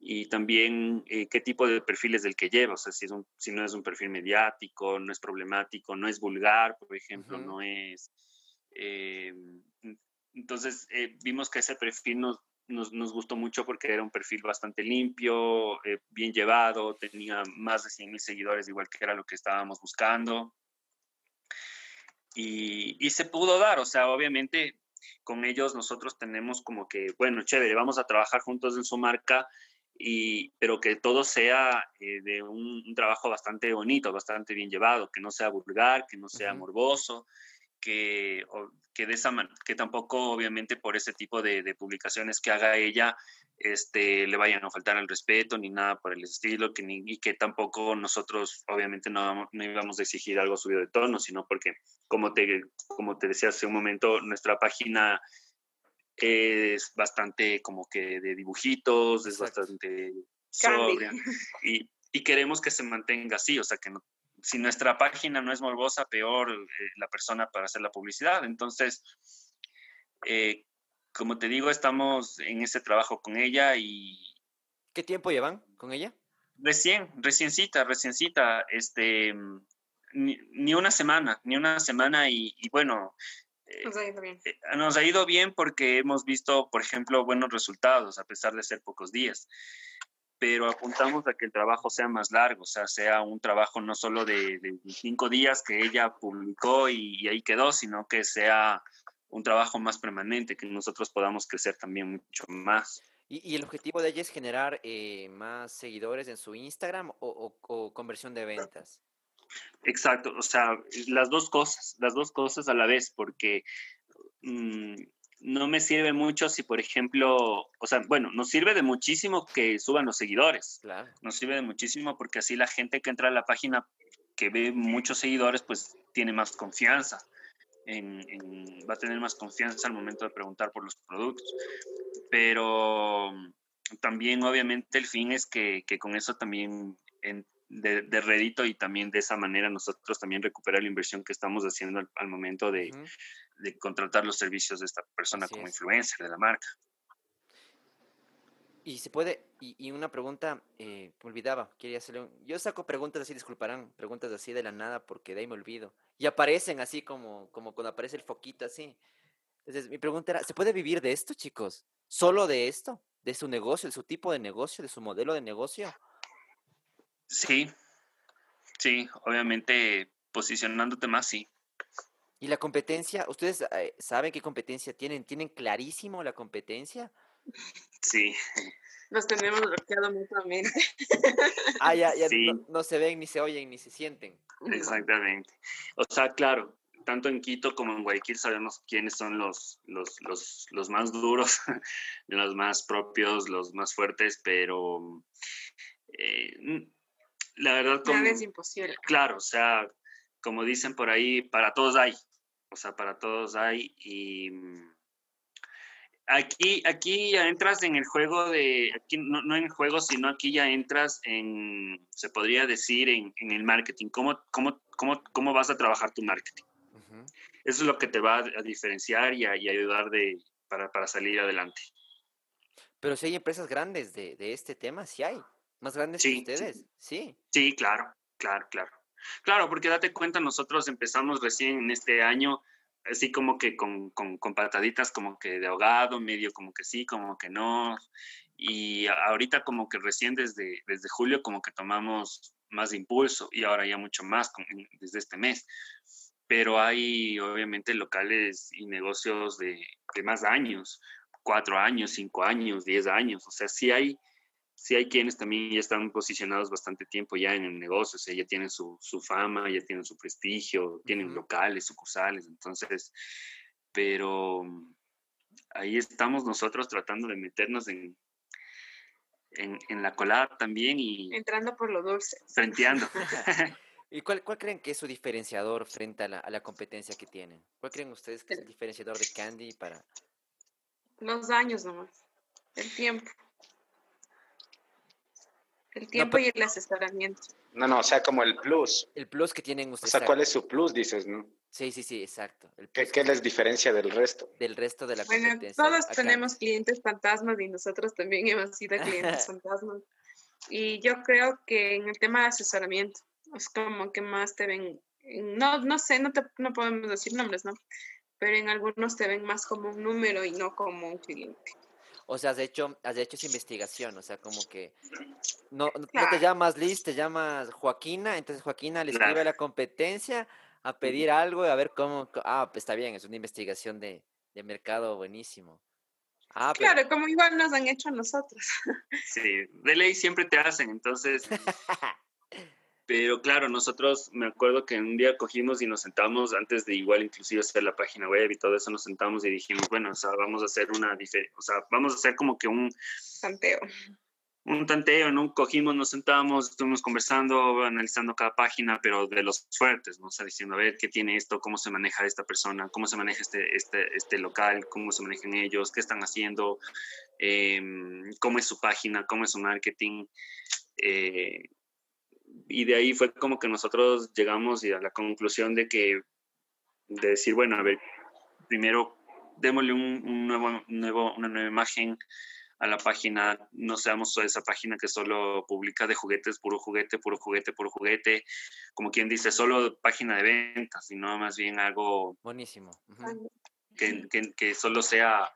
y también eh, qué tipo de perfil es el que lleva, o sea, si, es un, si no es un perfil mediático, no es problemático, no es vulgar, por ejemplo, no es... Eh, entonces, eh, vimos que ese perfil nos, nos, nos, gustó mucho porque era un perfil bastante limpio, bien llevado, tenía más de 100 mil seguidores, igual que era lo que estábamos buscando. Y, y se pudo dar, o sea, obviamente con ellos nosotros tenemos como que, bueno, chévere, vamos a trabajar juntos en su marca, y, pero que todo sea eh, de un, trabajo bastante bonito, bastante bien llevado, que no sea vulgar, que no sea morboso. que, que, de esa que tampoco obviamente por ese tipo de, de, publicaciones que haga ella este, le vayan a faltar el respeto ni nada por el estilo, que ni, y que tampoco nosotros obviamente no, no íbamos a exigir algo subido de tono, sino porque, como te, como te decía hace un momento, nuestra página es bastante como que de dibujitos, es bastante sobria y, y, queremos que se mantenga así, o sea, que si nuestra página no es morbosa, peor eh, la persona para hacer la publicidad. Entonces, eh, como te digo, estamos en ese trabajo con ella y... ¿Qué tiempo llevan con ella? Recién, reciencita, reciencita, este, ni, una semana, ni una semana y, bueno, eh, nos ha ido bien. Eh, nos ha ido bien porque hemos visto, por ejemplo, buenos resultados a pesar de ser pocos días. Pero apuntamos a que el trabajo sea más largo, o sea, sea un trabajo no solo de, cinco días que ella publicó y, ahí quedó, sino que sea un trabajo más permanente, que nosotros podamos crecer también mucho más. ¿Y, el objetivo de ella es generar eh, más seguidores en su Instagram o, conversión de ventas? Exacto, o sea, las dos cosas, las dos cosas a la vez, porque mm, no me sirve mucho si, por ejemplo, o sea, bueno, nos sirve de muchísimo que suban los seguidores. Claro. Nos sirve de muchísimo porque así la gente que entra a la página que ve muchos seguidores, pues tiene más confianza va a tener más confianza al momento de preguntar por los productos. Pero también obviamente el fin es que, con eso también de, de, y también de esa manera nosotros también recuperar la inversión que estamos haciendo al, momento de, contratar los servicios de esta persona como influencer de la marca. Y se puede, y, una pregunta, eh, me olvidaba, quería hacerle Yo saco preguntas así, disculparán, preguntas así de la nada porque de ahí me olvido. Y aparecen así como, como cuando aparece el foquito así. Entonces, mi pregunta era, ¿se puede vivir de esto, chicos? ¿Solo de esto? ¿De su negocio, de su tipo de negocio, de su modelo de negocio? Sí, sí, obviamente posicionándote más, sí. ¿Y la competencia? ¿Ustedes eh, saben qué competencia tienen? ¿Tienen clarísimo la competencia? Sí. Nos tenemos bloqueado mutuamente. [LAUGHS] Ah, ya, ya no, se ven, ni se oyen, ni se sienten. Exactamente. O sea, claro, tanto en Quito como en Guayaquil sabemos quiénes son los, los, los, los más duros, [LAUGHS] los más propios, los más fuertes, pero eh, la verdad... Como, es imposible. Claro, o sea, como dicen por ahí, para todos hay. O sea, para todos hay y Aquí, aquí ya entras en el juego de, aquí no, no, en el juego, sino aquí ya entras en, se podría decir, en, en el marketing. ¿Cómo, cómo, cómo, ¿Cómo vas a trabajar tu marketing? Eso es lo que te va a diferenciar y, a, y ayudar de, para, para, salir adelante. Pero si hay empresas grandes de, de este tema, sí hay. Más grandes que ustedes, sí. Sí, claro, claro, claro. Claro, porque date cuenta, nosotros empezamos recién en este año así como que con, con, con, pataditas como que de ahogado, medio como que sí, como que no. Y ahorita como que recién desde, desde julio como que tomamos más impulso y ahora ya mucho más desde este mes. Pero hay obviamente locales y negocios de, de más años, cuatro años, cinco años, diez años. O sea, sí hay, sí hay quienes también ya están posicionados bastante tiempo ya en el negocio, o sea, ya tienen su, su fama, ya tienen su prestigio, tienen locales, sucursales, entonces, pero ahí estamos nosotros tratando de meternos en, en, en la colada también y... Entrando por lo dulce. Frenteando. [LAUGHS] [LAUGHS] ¿Y cuál, cuál, creen que es su diferenciador frente a la, a la competencia que tienen? ¿Cuál creen ustedes que es el diferenciador de Candy para...? Los años nomás, el tiempo. El tiempo y el asesoramiento. No, no, o sea, como el plus. El plus que tienen ustedes. O sea, ¿cuál es su plus, dices, no? Sí, sí, sí, exacto. ¿Qué, les diferencia del resto? Del resto de la bueno, Todos tenemos clientes fantasmas y nosotros también [LAUGHS] hemos sido clientes [LAUGHS] fantasmas. Y yo creo que en el tema de asesoramiento es como que más te ven, no, no sé, no, te, no podemos decir nombres, ¿no? Pero en algunos te ven más como un número y no como un cliente. O sea, has hecho, has hecho esa investigación, o sea, como que no, no te llamas Liz, te llamas Joaquina, entonces Joaquina le escribe a la competencia a pedir algo y a ver cómo, ah, pues está bien, es una investigación de, de mercado buenísimo. Ah, claro, como igual nos han hecho a nosotros. [LAUGHS] [LAUGHS] Sí, de ley siempre te hacen, entonces [LAUGHS] Pero claro, nosotros me acuerdo que un día cogimos y nos sentamos, antes de igual inclusive hacer la página web y todo eso, nos sentamos y dijimos, bueno, o sea, vamos a hacer una o sea, vamos a hacer como que un... Tanteo. Un tanteo, ¿no? Cogimos, nos sentamos, estuvimos conversando, analizando cada página, pero de los fuertes, ¿no? O sea, diciendo, a ver, ¿qué tiene esto? ¿Cómo se maneja esta persona? ¿Cómo se maneja este, este, este local? ¿Cómo se manejan ellos? ¿Qué están haciendo? Em, ¿Cómo es su página? ¿Cómo es su marketing? Eh, y de ahí fue como que nosotros llegamos a la conclusión de que, de decir, bueno, a ver, primero démosle un, nuevo, nuevo, una nueva imagen a la página, no seamos esa página que solo publica de juguetes, puro juguete, puro juguete, puro juguete, como quien dice, solo página de ventas, sino más bien algo... Buenísimo. que, que, que, solo sea,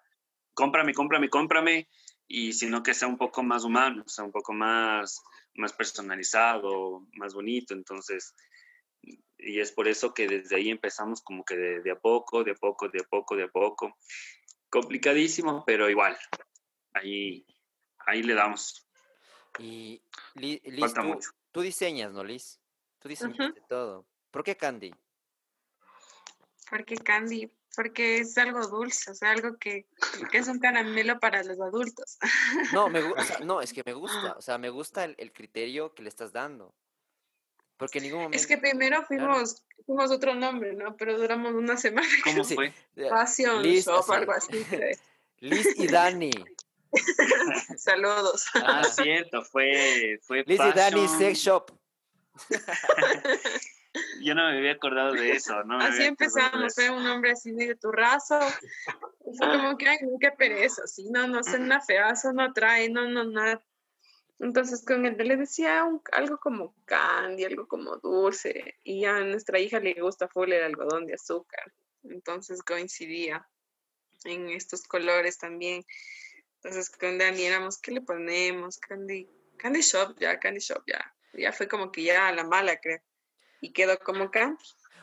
cómprame, cómprame, cómprame, y sino que sea un poco más humano, sea un poco más más personalizado, más bonito. Entonces, y es por eso que desde ahí empezamos como que de, a poco, de a poco, de a poco, de a poco. Complicadísimo, pero igual, ahí, ahí le damos. Y Liz, tú, tú, diseñas, ¿no, Liz? Tú diseñas todo. ¿Por qué Candy? Porque Candy, porque es algo dulce, o sea, algo que, es un caramelo para los adultos. No, me, [LAUGHS] no, es que me gusta, o sea, me gusta el, criterio que le estás dando. Porque en ningún momento... Es que primero fuimos, fuimos otro nombre, ¿no? Pero duramos una semana. [LAUGHS] ¿Cómo fue? Passion Liz, Shop, algo así. [LAUGHS] Liz y Dani. Saludos. Ah, cierto, fue, fue Liz y Dani Sex Shop. Yo no me había acordado de eso, ¿no? así empezamos, fue un hombre así de turrazo. Fue como que, ay, qué pereza, así, no, no, es una feazo, no trae, no, no, nada. Entonces con él le decía algo como candy, algo como dulce, y a nuestra hija le gusta full el algodón de azúcar. Entonces coincidía en estos colores también. Entonces con Dani éramos, ¿qué le ponemos? Candy, Candy Shop, ya, Candy Shop, ya. Ya fue como que ya la mala, creo y quedó como acá.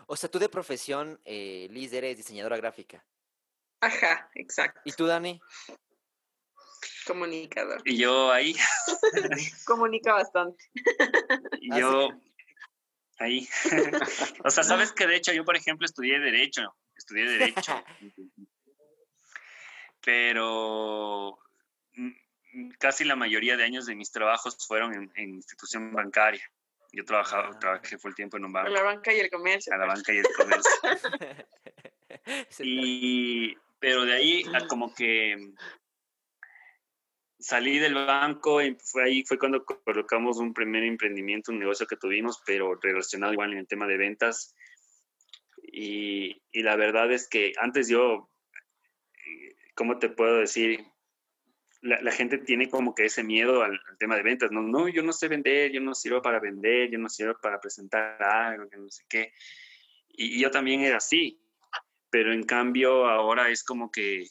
O sea, tú de profesión, eh, Liz, eres diseñadora gráfica. Ajá, exacto. ¿Y tú, Dani? Comunicador. Y yo ahí. [LAUGHS] Comunica bastante. Y ah, yo ahí. [LAUGHS] o sea, sabes que de hecho yo, por ejemplo, estudié Derecho. Estudié Derecho. [LAUGHS] Pero mm, casi la mayoría de años de mis trabajos fueron en institución bancaria. Yo trabajaba, ah. trabajé full tiempo en un banco. A la banca y el comercio. A la banca y el comercio. [LAUGHS] y, pero de ahí como que salí del banco y fue ahí fue cuando colocamos un primer emprendimiento, un negocio que tuvimos, pero relacionado igual en el tema de ventas. Y, y la verdad es que antes yo, ¿cómo te puedo decir? La, gente tiene como que ese miedo al, tema de ventas. No, no, yo no sé vender, yo no sirvo para vender, yo no sirvo para presentar algo, que no sé qué. Y, yo también era así, pero en cambio ahora es como que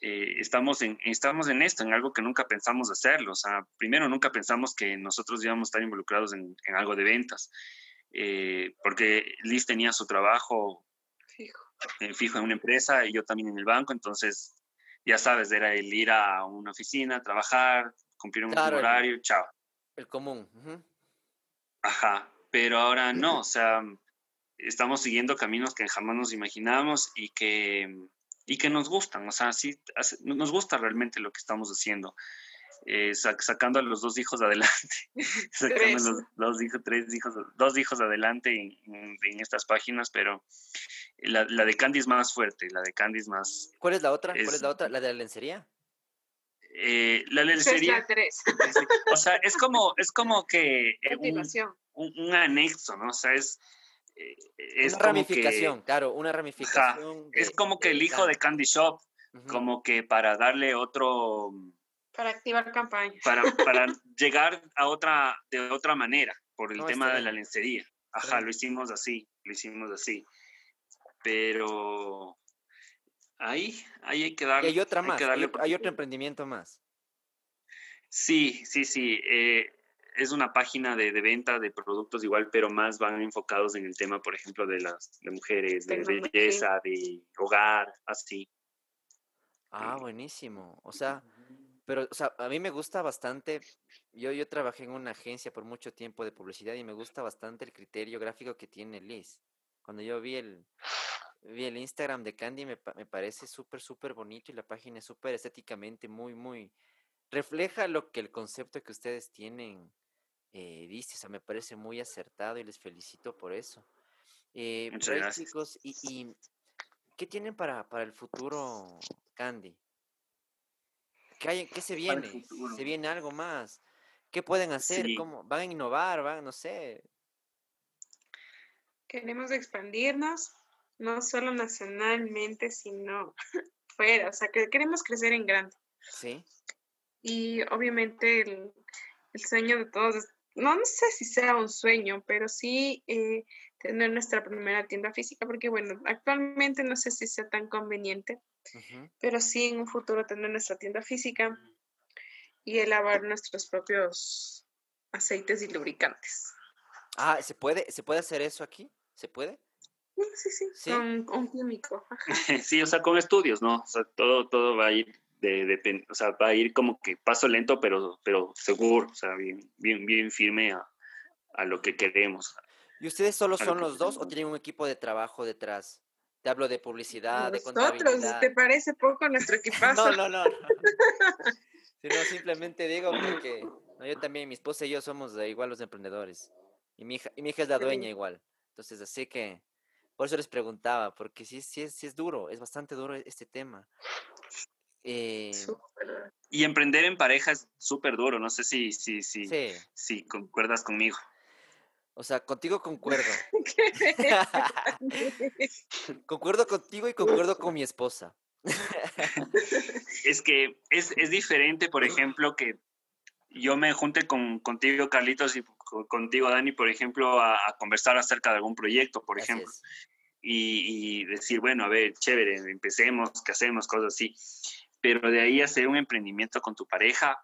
eh, estamos, en, estamos en esto, en algo que nunca pensamos hacerlo. O sea, primero nunca pensamos que nosotros íbamos a estar involucrados en, algo de ventas, eh, porque Liz tenía su trabajo fijo. Eh, fijo en una empresa y yo también en el banco, entonces ya sabes, era el ir a una oficina, trabajar, cumplir un horario, chao. El común. Ajá, pero ahora no, o sea, estamos siguiendo caminos que jamás nos imaginamos y que, y que nos gustan, o sea, sí, nos gusta realmente lo que estamos haciendo. Eh, sacando a los dos hijos adelante, [LAUGHS] sacando los dos hijos, tres hijos, dos hijos adelante en, estas páginas, pero la, de Candy es más fuerte, la de Candy es más... ¿Cuál es la otra? ¿Cuál es la otra? ¿La de la lencería? Eh, la lencería... o sea, es como, es como que... Eh, un, anexo, ¿no? O sea, es... es una ramificación, claro, una ramificación. es como que el hijo de Candy Shop, como que para darle otro para activar campaña. Para, [LAUGHS] para llegar a otra, de otra manera, por el tema de la lencería. Ajá, lo hicimos así, lo hicimos así. Pero ahí, ahí hay que darle. Y hay otra más, hay, otro emprendimiento más. Sí, sí, sí. Eh, es una página de, de, venta de productos igual, pero más van enfocados en el tema, por ejemplo, de las de mujeres, de belleza, de hogar, así. Ah, buenísimo. O sea, pero, o sea, a mí me gusta bastante yo, yo trabajé en una agencia por mucho tiempo de publicidad y me gusta bastante el criterio gráfico que tiene Liz. Cuando yo vi el, vi el Instagram de Candy me, me parece súper, súper bonito y la página es súper estéticamente muy, muy... Refleja lo que el concepto que ustedes tienen eh, dice, o sea, me parece muy acertado y les felicito por eso. Eh, pues, chicos, y, y, qué tienen para, para el futuro, Candy? ¿Qué, hay, qué se viene? ¿Se viene algo más? ¿Qué pueden hacer? ¿Cómo? ¿Van a innovar? ¿Van? No sé. Queremos expandirnos, no solo nacionalmente, sino [LAUGHS] fuera. O sea, que queremos crecer en grande. Sí. Y obviamente el, el sueño de todos es no, no sé si sea un sueño, pero sí eh, tener nuestra primera tienda física, porque bueno, actualmente no sé si sea tan conveniente, pero sí en un futuro tener nuestra tienda física y elaborar nuestros propios aceites y lubricantes. Ah, ¿se puede, ¿se puede hacer eso aquí? ¿Se puede? Sí, sí, ¿Sí? Con, un químico. [LAUGHS] sí, o sea, con estudios, ¿no? O sea, todo, todo va a ir de, o sea, va a ir como que paso lento, pero, pero seguro, o sea, bien, bien, bien firme a, a lo que queremos. ¿Y ustedes solo son los dos o tienen un equipo de trabajo detrás? Te hablo de publicidad, de contabilidad. ¿te parece poco nuestro [LAUGHS] equipazo? no, no, no. Sino [LAUGHS] simplemente digo porque yo también, mi esposa y yo somos igual los emprendedores. Y mi hija, y mi hija es la dueña igual. Entonces, así que por eso les preguntaba, porque sí, sí, es, sí es duro, es bastante duro este tema. Eh, y emprender en pareja es súper duro, no sé si, si, si, si concuerdas conmigo. O sea, contigo concuerdo. [LAUGHS] concuerdo contigo y concuerdo con mi esposa. [LAUGHS] es que es, es, diferente, por ejemplo, que yo me junte con, contigo, Carlitos, y contigo, Dani, por ejemplo, a, conversar acerca de algún proyecto, por ejemplo. Y, y, decir, bueno, a ver, chévere, empecemos, ¿qué hacemos? Cosas así pero de ahí hacer un emprendimiento con tu pareja,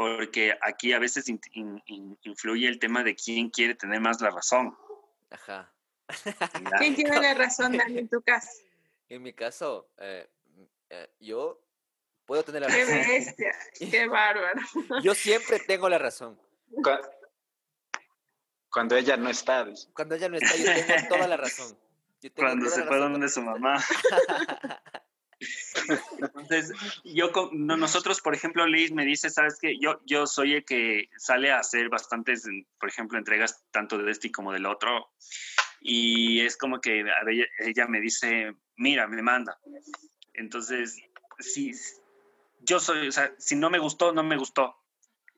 porque aquí a veces influye el tema de quién quiere tener más la razón. Ajá. ¿Quién tiene la [LAUGHS] razón, Dani, en tu caso? En mi caso, eh, eh, yo puedo tener la razón. Qué bestia, [LAUGHS] qué bárbaro. Yo siempre tengo la razón. Cuando ella no está. Cuando ella no está, yo tengo toda la razón. Cuando se fue donde su mamá. [LAUGHS] Entonces, yo, no, nosotros, por ejemplo, Liz me dice, sabes que yo, yo soy el que sale a hacer bastantes, por ejemplo, entregas tanto de este como del otro. Y es como que ella, me dice, mira, me manda. Entonces, si yo soy, o sea, si no me gustó, no me gustó.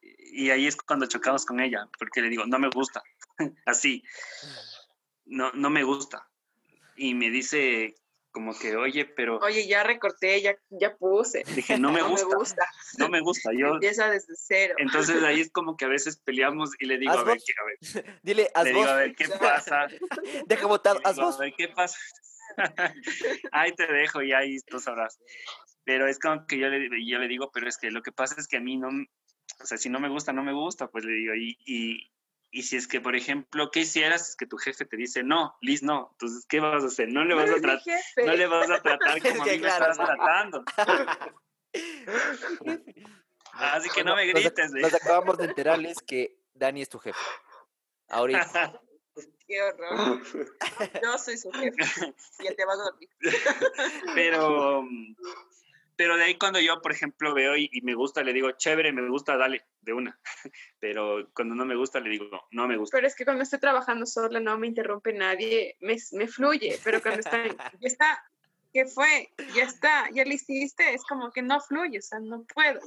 Y ahí es cuando chocamos con ella, porque le digo, no me gusta. [LAUGHS] Así. No, no me gusta. Y me dice, como que, oye, pero... Oye, ya recorté, ya, ya puse. Dije, no me [LAUGHS] gusta. No me gusta. Yo... Empieza desde cero. Entonces ahí [LAUGHS] es como que a veces peleamos y le digo, a ver, a ver. [LAUGHS] Dile, haz le digo, a ver, ¿qué pasa? Deja botar, haz vos. A ver, ¿qué pasa? ahí te dejo y ahí tú sabrás. Pero es como que yo le, yo le digo, pero es que lo que pasa es que a mí no, o sea, si no me gusta, no me gusta, pues le digo, y, y, y si es que, por ejemplo, ¿qué hicieras? Es que tu jefe te dice, no, Liz, no. Entonces, ¿qué vas a hacer? No le vas, a, tratar, no le vas a tratar [LAUGHS] como a mí me estás tratando. [LAUGHS] Así que no me grites. Nos, nos, acabamos de enterar, Liz, que Dani es tu jefe. Ahorita. [LAUGHS] Qué horror. Yo soy su jefe. Ya te vas a dormir. Pero pero de ahí cuando yo, por ejemplo, veo y, me gusta, le digo, chévere, me gusta, dale, de una. [LAUGHS] Pero cuando no me gusta, le digo, no me gusta. Pero es que cuando estoy trabajando sola, no me interrumpe nadie, me, me fluye. Pero cuando está, [LAUGHS] ya está, ¿qué fue? Ya está, ya lo hiciste, es como que no fluye, o sea, no puedo.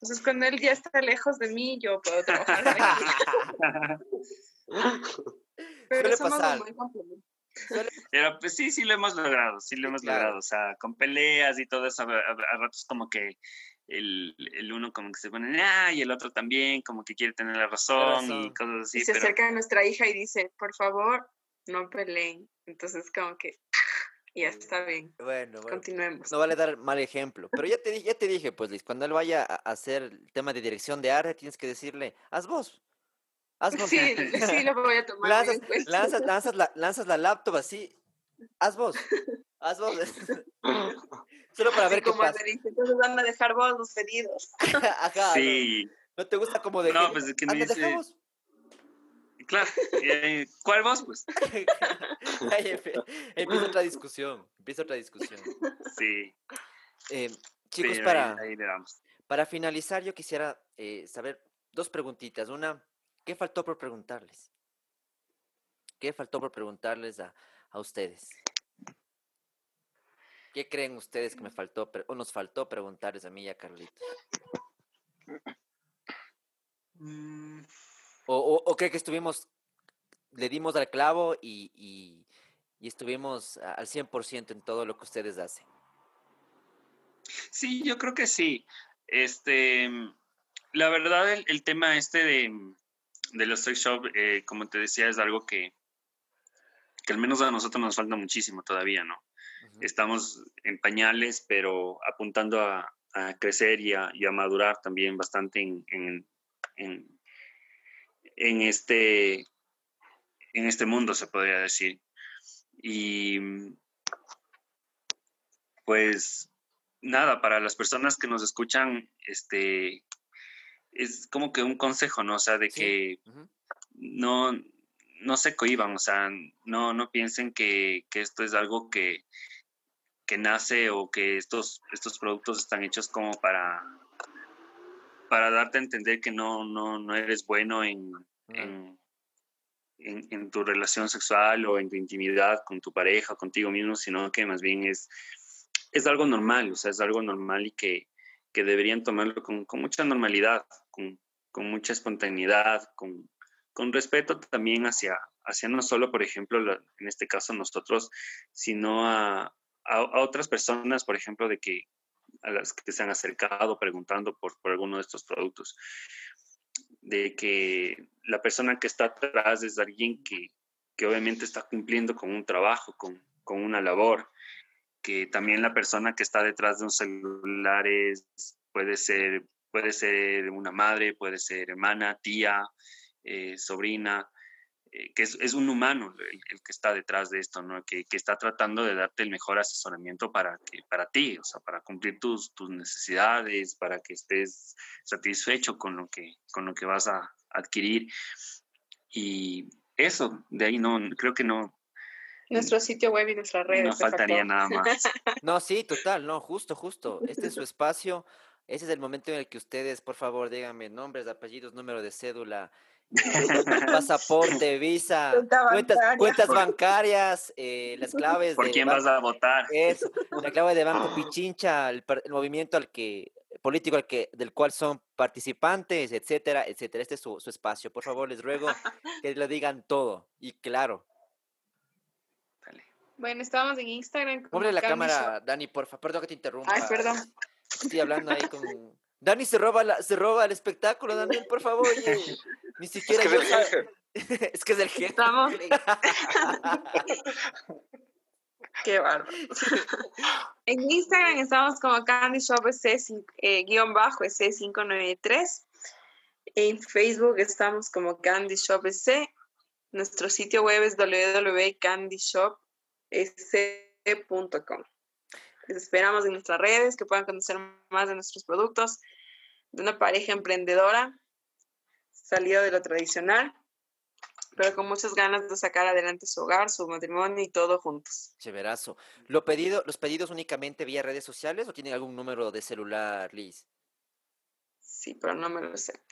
Entonces, cuando él ya está lejos de mí, yo puedo trabajar. [LAUGHS] Pero somos un buen complemento. [LAUGHS] Pero pues sí, sí lo hemos logrado, sí lo hemos logrado, o sea, con peleas y todo eso, a, ratos como que el, el, uno como que se pone, ah, y el otro también, como que quiere tener la razón, y cosas así. Y se acerca a nuestra hija y dice, por favor, no peleen. Entonces como que ya está bien. Bueno, Continuemos. No vale dar mal ejemplo. Pero ya te, ya te dije, pues Liz, cuando él vaya a hacer el tema de dirección de arte, tienes que decirle, haz vos. Haz [LAUGHS] vos. Sí, sí, lo voy a tomar. Lanzas, lanzas, lanzas, la, lanzas la laptop así. Haz vos. Haz vos. [LAUGHS] [LAUGHS] Solo para ver cómo pasa. Entonces van a dejar vos los pedidos. Ajá. Sí. ¿No te gusta como de No, pues de que me dice... Dejamos? Claro, ¿cuál vos, pues? empieza otra discusión, empieza otra discusión. Sí. Eh, chicos, para, para finalizar, yo quisiera eh, saber dos preguntitas. Una, ¿qué faltó por preguntarles? ¿Qué faltó por preguntarles a, a ustedes? ¿Qué creen ustedes que me faltó o nos faltó preguntarles a mí y a Carlitos? Mm. ¿O, o, cree que estuvimos, le dimos al clavo y, y, y estuvimos al 100% en todo lo que ustedes hacen? Sí, yo creo que sí. Este, la verdad, el, tema este de, de los sex shop, eh, como te decía, es algo que, que al menos a nosotros nos falta muchísimo todavía, ¿no? Estamos en pañales, pero apuntando a, crecer y a, madurar también bastante en, en, en, este, en este mundo, se podría decir. Y pues nada, para las personas que nos escuchan, este, es como que un consejo, ¿no? O sea, de que no, no se cohiban, o sea, no, no piensen que, esto es algo que, que, nace o que estos, estos productos están hechos como para, para darte a entender que no, no, no eres bueno en, en, en, tu relación sexual o en tu intimidad con tu pareja, contigo mismo, sino que más bien es, es algo normal, o sea, es algo normal y que, que deberían tomarlo con, con mucha normalidad, con, con, mucha espontaneidad, con, con respeto también hacia, hacia no solo, por ejemplo, en este caso nosotros, sino a, a, otras personas, por ejemplo, de que a las que se han acercado preguntando por, por alguno de estos productos, de que la persona que está atrás es alguien que, que obviamente está cumpliendo con un trabajo, con, con una labor, que también la persona que está detrás de un celular puede ser, puede ser una madre, puede ser hermana, tía, eh, sobrina, eh, que es, un humano el, que está detrás de esto, ¿no? Que, está tratando de darte el mejor asesoramiento para, que, para ti, o sea, para cumplir tus, tus necesidades, para que estés satisfecho con lo que, con lo que vas a adquirir. Y eso, de ahí no, creo que no, nuestro sitio web y nuestras redes. No faltaría nada más. [LAUGHS] No, sí, total, no, justo, justo. Este es su espacio. Ese es el momento en el que ustedes, por favor, díganme nombres, apellidos, número de cédula, [LAUGHS] pasaporte, visa, cuentas, bancarias, eh, las claves. ¿Por quién vas a votar? Eso, la clave de Banco [LAUGHS] Pichincha, el, movimiento al que político al que, del cual son participantes, etcétera, etcétera. Este es su, espacio. Por favor, les ruego que lo digan todo y claro. Bueno, estábamos en Instagram. Pobre la cámara, Dani, porfa. Perdón que te interrumpa. Ay, perdón. Estoy hablando ahí con Dani se roba, la, se roba el espectáculo, Daniel, por favor. [LAUGHS] Ni siquiera [LAUGHS] es que es el jefe. es que es el jefe. Estamos. [LAUGHS] Qué bárbaro. en Instagram estamos como Candy Shop eh, guion bajo C593. En Facebook estamos como Candy Shop C. Nuestro sitio web es www.candyshopsc.com. Les esperamos en nuestras redes, que puedan conocer más de nuestros productos, de una pareja emprendedora, salida de lo tradicional, pero con muchas ganas de sacar adelante su hogar, su matrimonio y todo juntos. Chéverazo. ¿Lo pedido, ¿Los pedidos únicamente vía redes sociales o tienen algún número de celular, Liz? Sí, pero no me lo sé.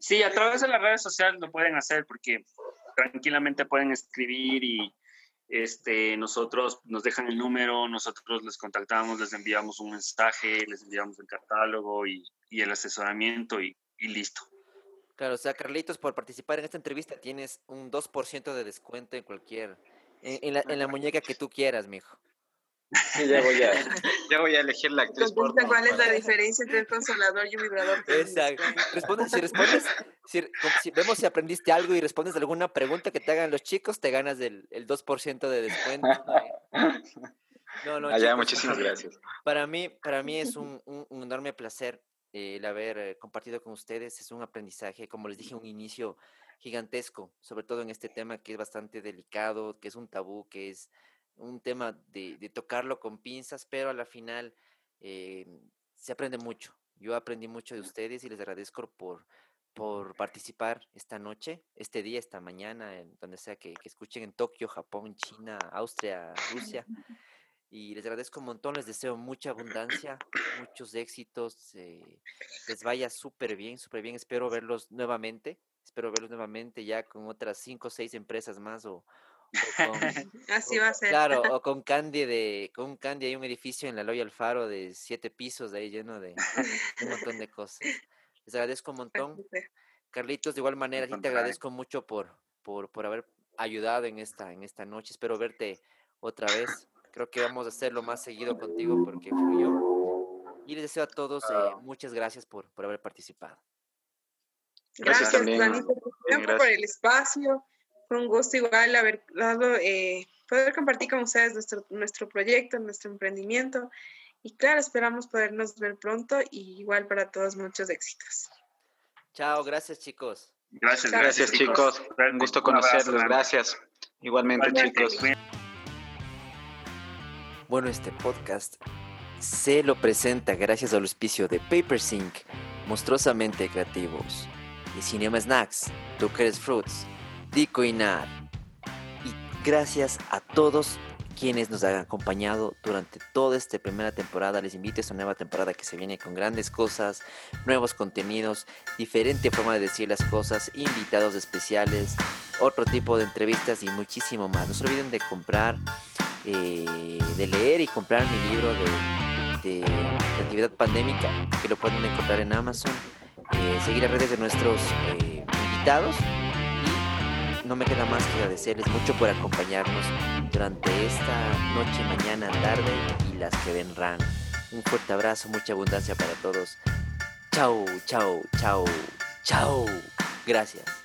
Sí, a través de las redes sociales lo pueden hacer porque tranquilamente pueden escribir y este, nosotros nos dejan el número, nosotros les contactamos, les enviamos un mensaje, les enviamos el catálogo y, el asesoramiento y, listo. Claro, o sea, Carlitos, por participar en esta entrevista tienes un 2% de descuento en cualquier, en, la, en la muñeca que tú quieras, mijo. Ya voy a, [LAUGHS] ya voy a elegir la actriz. ¿Cuál es la diferencia entre un consolador y un vibrador? Exacto. si respondes, si, vemos si aprendiste algo y respondes alguna pregunta que te hagan los chicos, te ganas el, el 2% de descuento. No, no, Allá, muchísimas gracias. Para mí, para mí es un, un, enorme placer el haber eh, compartido con ustedes. Es un aprendizaje, como les dije, un inicio gigantesco, sobre todo en este tema que es bastante delicado, que es un tabú, que es un tema de, tocarlo con pinzas, pero a la final eh, se aprende mucho. Yo aprendí mucho de ustedes y les agradezco por, por participar esta noche, este día, esta mañana, en donde sea que, que escuchen en Tokio, Japón, China, Austria, Rusia. Y les agradezco un montón, les deseo mucha abundancia, muchos éxitos, eh, les vaya súper bien, súper bien. Espero verlos nuevamente, espero verlos nuevamente ya con otras cinco o seis empresas más o, [LAUGHS] con, Así va a ser. Claro, [LAUGHS] o con Candy de, con Candy hay un edificio en la Loya Alfaro de siete pisos ahí lleno de, un montón de cosas. Les agradezco un montón. Carlitos, de igual manera, sí te agradezco mucho por, por, por haber ayudado en esta, en esta noche. Espero verte otra vez. Creo que vamos a hacerlo más seguido contigo porque fluyó. Y les deseo a todos eh, muchas gracias por, por haber participado. Gracias, Dani, por el espacio. Fue un gusto igual haber dado, eh, poder compartir con ustedes nuestro, nuestro proyecto, nuestro emprendimiento. Y claro, esperamos podernos ver pronto y igual para todos muchos éxitos. Chao, gracias chicos. Gracias, gracias, chicos. Un gusto conocerlos, gracias. Igualmente, chicos. Bueno, este podcast se lo presenta gracias al auspicio de PaperSync, monstruosamente creativos, y Cinema Snacks, Dukeres Fruits, Dico y. Y gracias a todos quienes nos han acompañado durante toda esta primera temporada. Les invito a esta nueva temporada que se viene con grandes cosas, nuevos contenidos, diferente forma de decir las cosas, invitados especiales, otro tipo de entrevistas y muchísimo más. No se olviden de comprar eh, de leer y comprar mi libro de, actividad pandémica, que lo pueden encontrar en Amazon, eh, seguir las redes de nuestros eh, invitados no me queda más que agradecerles mucho por acompañarnos durante esta noche, mañana, tarde y las que vendrán. Un fuerte abrazo, mucha abundancia para todos. Chao, chao, chao, chao. Gracias.